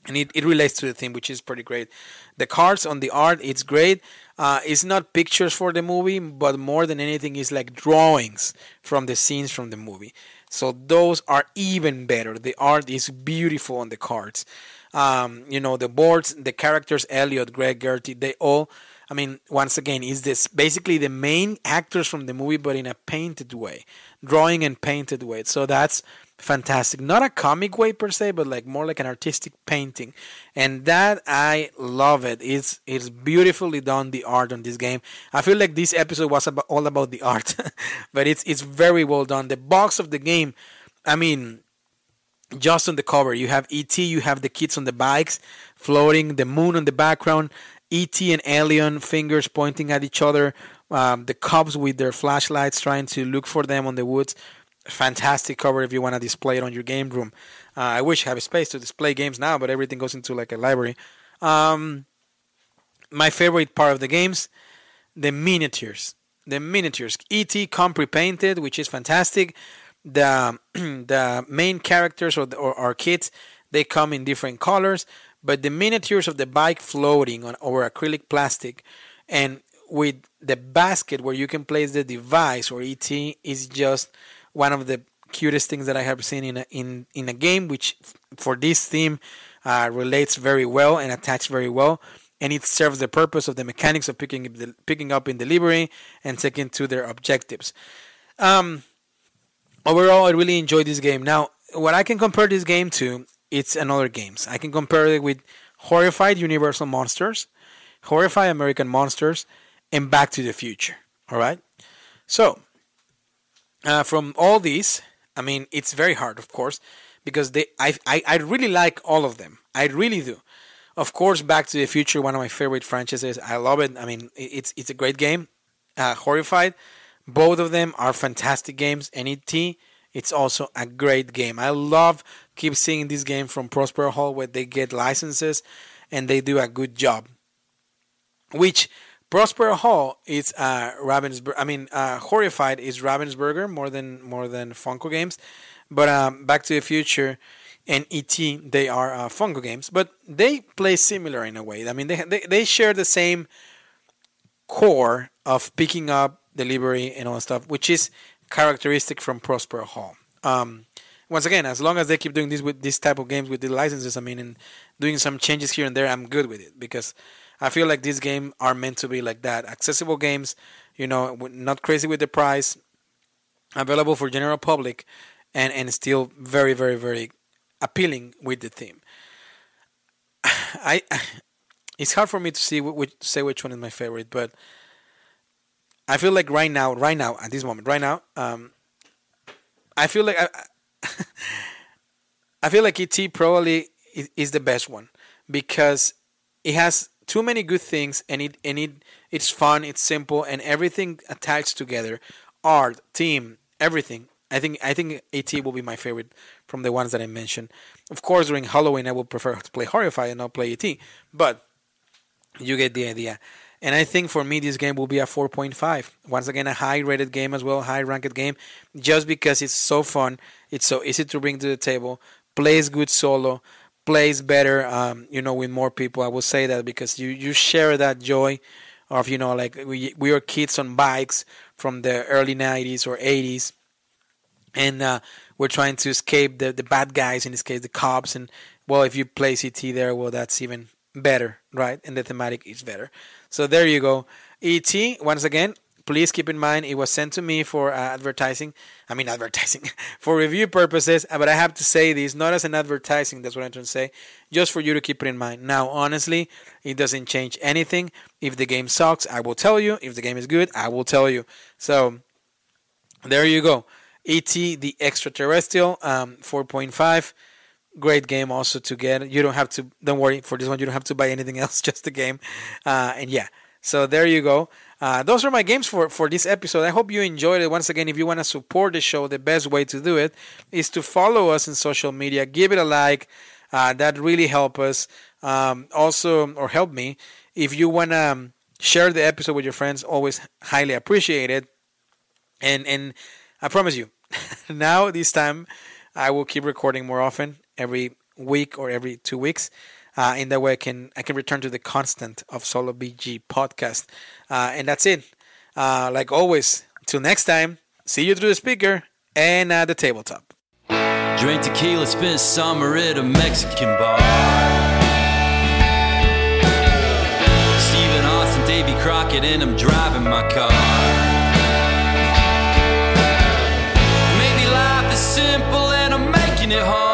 and it, it relates to the theme, which is pretty great. The cards on the art, it's great. Uh, it's not pictures for the movie, but more than anything, it's like drawings from the scenes from the movie. So those are even better. The art is beautiful on the cards. Um, you know, the boards, the characters, Elliot, Greg, Gertie, they all. I mean, once again, is this basically the main actors from the movie, but in a painted way, drawing and painted way. So that's fantastic. Not a comic way per se, but like more like an artistic painting, and that I love it. It's it's beautifully done. The art on this game. I feel like this episode was about, all about the art, but it's it's very well done. The box of the game. I mean, just on the cover, you have ET, you have the kids on the bikes floating, the moon on the background, ET and Alien fingers pointing at each other, um, the cops with their flashlights trying to look for them on the woods. Fantastic cover if you want to display it on your game room. Uh, I wish I have a space to display games now, but everything goes into like a library. Um, my favorite part of the games, the miniatures. The miniatures. ET come pre-painted, which is fantastic. The the main characters or, the, or our kids, they come in different colors but the miniatures of the bike floating on over acrylic plastic and with the basket where you can place the device or ET is just one of the cutest things that I have seen in a, in in a game, which for this theme uh, relates very well and attached very well, and it serves the purpose of the mechanics of picking picking up in delivery and taking to their objectives. Um, overall, I really enjoyed this game. Now, what I can compare this game to it's another games. I can compare it with Horrified Universal Monsters, Horrified American Monsters, and Back to the Future. All right. So uh, from all these, I mean, it's very hard, of course, because they I, I I really like all of them. I really do. Of course, Back to the Future, one of my favorite franchises. I love it. I mean, it's it's a great game. Uh, Horrified, both of them are fantastic games. And it's also a great game. I love keep seeing this game from Prospero Hall where they get licenses and they do a good job. Which Prospero Hall is uh, Ravensburger. I mean, uh, Horrified is Ravensburger more than more than Funko games, but um, Back to the Future and ET they are uh, Funko games, but they play similar in a way. I mean, they they, they share the same core of picking up, delivery, and all that stuff, which is characteristic from Prospero Hall. Um, once again, as long as they keep doing this with this type of games with the licenses, I mean, and doing some changes here and there, I'm good with it because I feel like these games are meant to be like that, accessible games. You know, not crazy with the price, available for general public, and and still very very very appealing with the theme. I it's hard for me to see which, say which one is my favorite, but I feel like right now, right now, at this moment, right now, um, I feel like I, I feel like ET probably is the best one because it has too many good things and it and it it's fun, it's simple, and everything attached together. Art, team, everything. I think I think ET will be my favorite from the ones that I mentioned. Of course, during Halloween, I would prefer to play Horrify and not play ET, but you get the idea. And I think for me, this game will be a 4.5. Once again, a high rated game as well, high ranked game, just because it's so fun. It's so easy to bring to the table, plays good solo, plays better, um, you know, with more people. I will say that because you, you share that joy of, you know, like we, we were kids on bikes from the early 90s or 80s. And uh, we're trying to escape the, the bad guys, in this case, the cops. And, well, if you play CT there, well, that's even better, right? And the thematic is better. So there you go. ET, once again, please keep in mind it was sent to me for uh, advertising. I mean, advertising for review purposes. Uh, but I have to say this not as an advertising. That's what I'm trying to say. Just for you to keep it in mind. Now, honestly, it doesn't change anything. If the game sucks, I will tell you. If the game is good, I will tell you. So there you go. E.T. the Extraterrestrial, um, 4.5. Great game also to get. You don't have to, don't worry, for this one, you don't have to buy anything else, just the game. Uh, and yeah, so there you go. Uh, those are my games for, for this episode. I hope you enjoyed it. Once again, if you want to support the show, the best way to do it is to follow us in social media, give it a like. Uh, that really help us. Um, also, or help me. If you want to um, share the episode with your friends, always highly appreciate it. And and I promise you, now this time I will keep recording more often, every week or every two weeks. Uh, in that way, I can I can return to the constant of Solo BG podcast, uh, and that's it. Uh, like always, till next time. See you through the speaker and at the tabletop. Drink tequila, spend summer at a Mexican bar. Stephen Austin, Davy Crockett, and I'm driving my car. Maybe life is simple and I'm making it hard.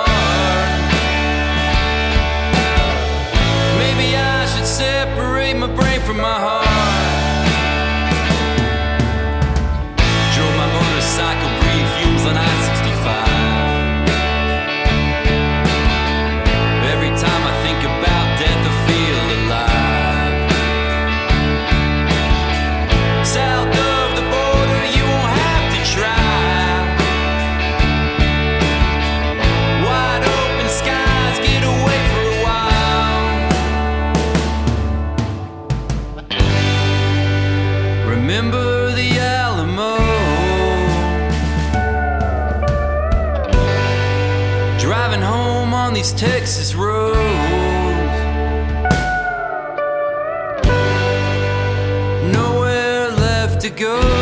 Go.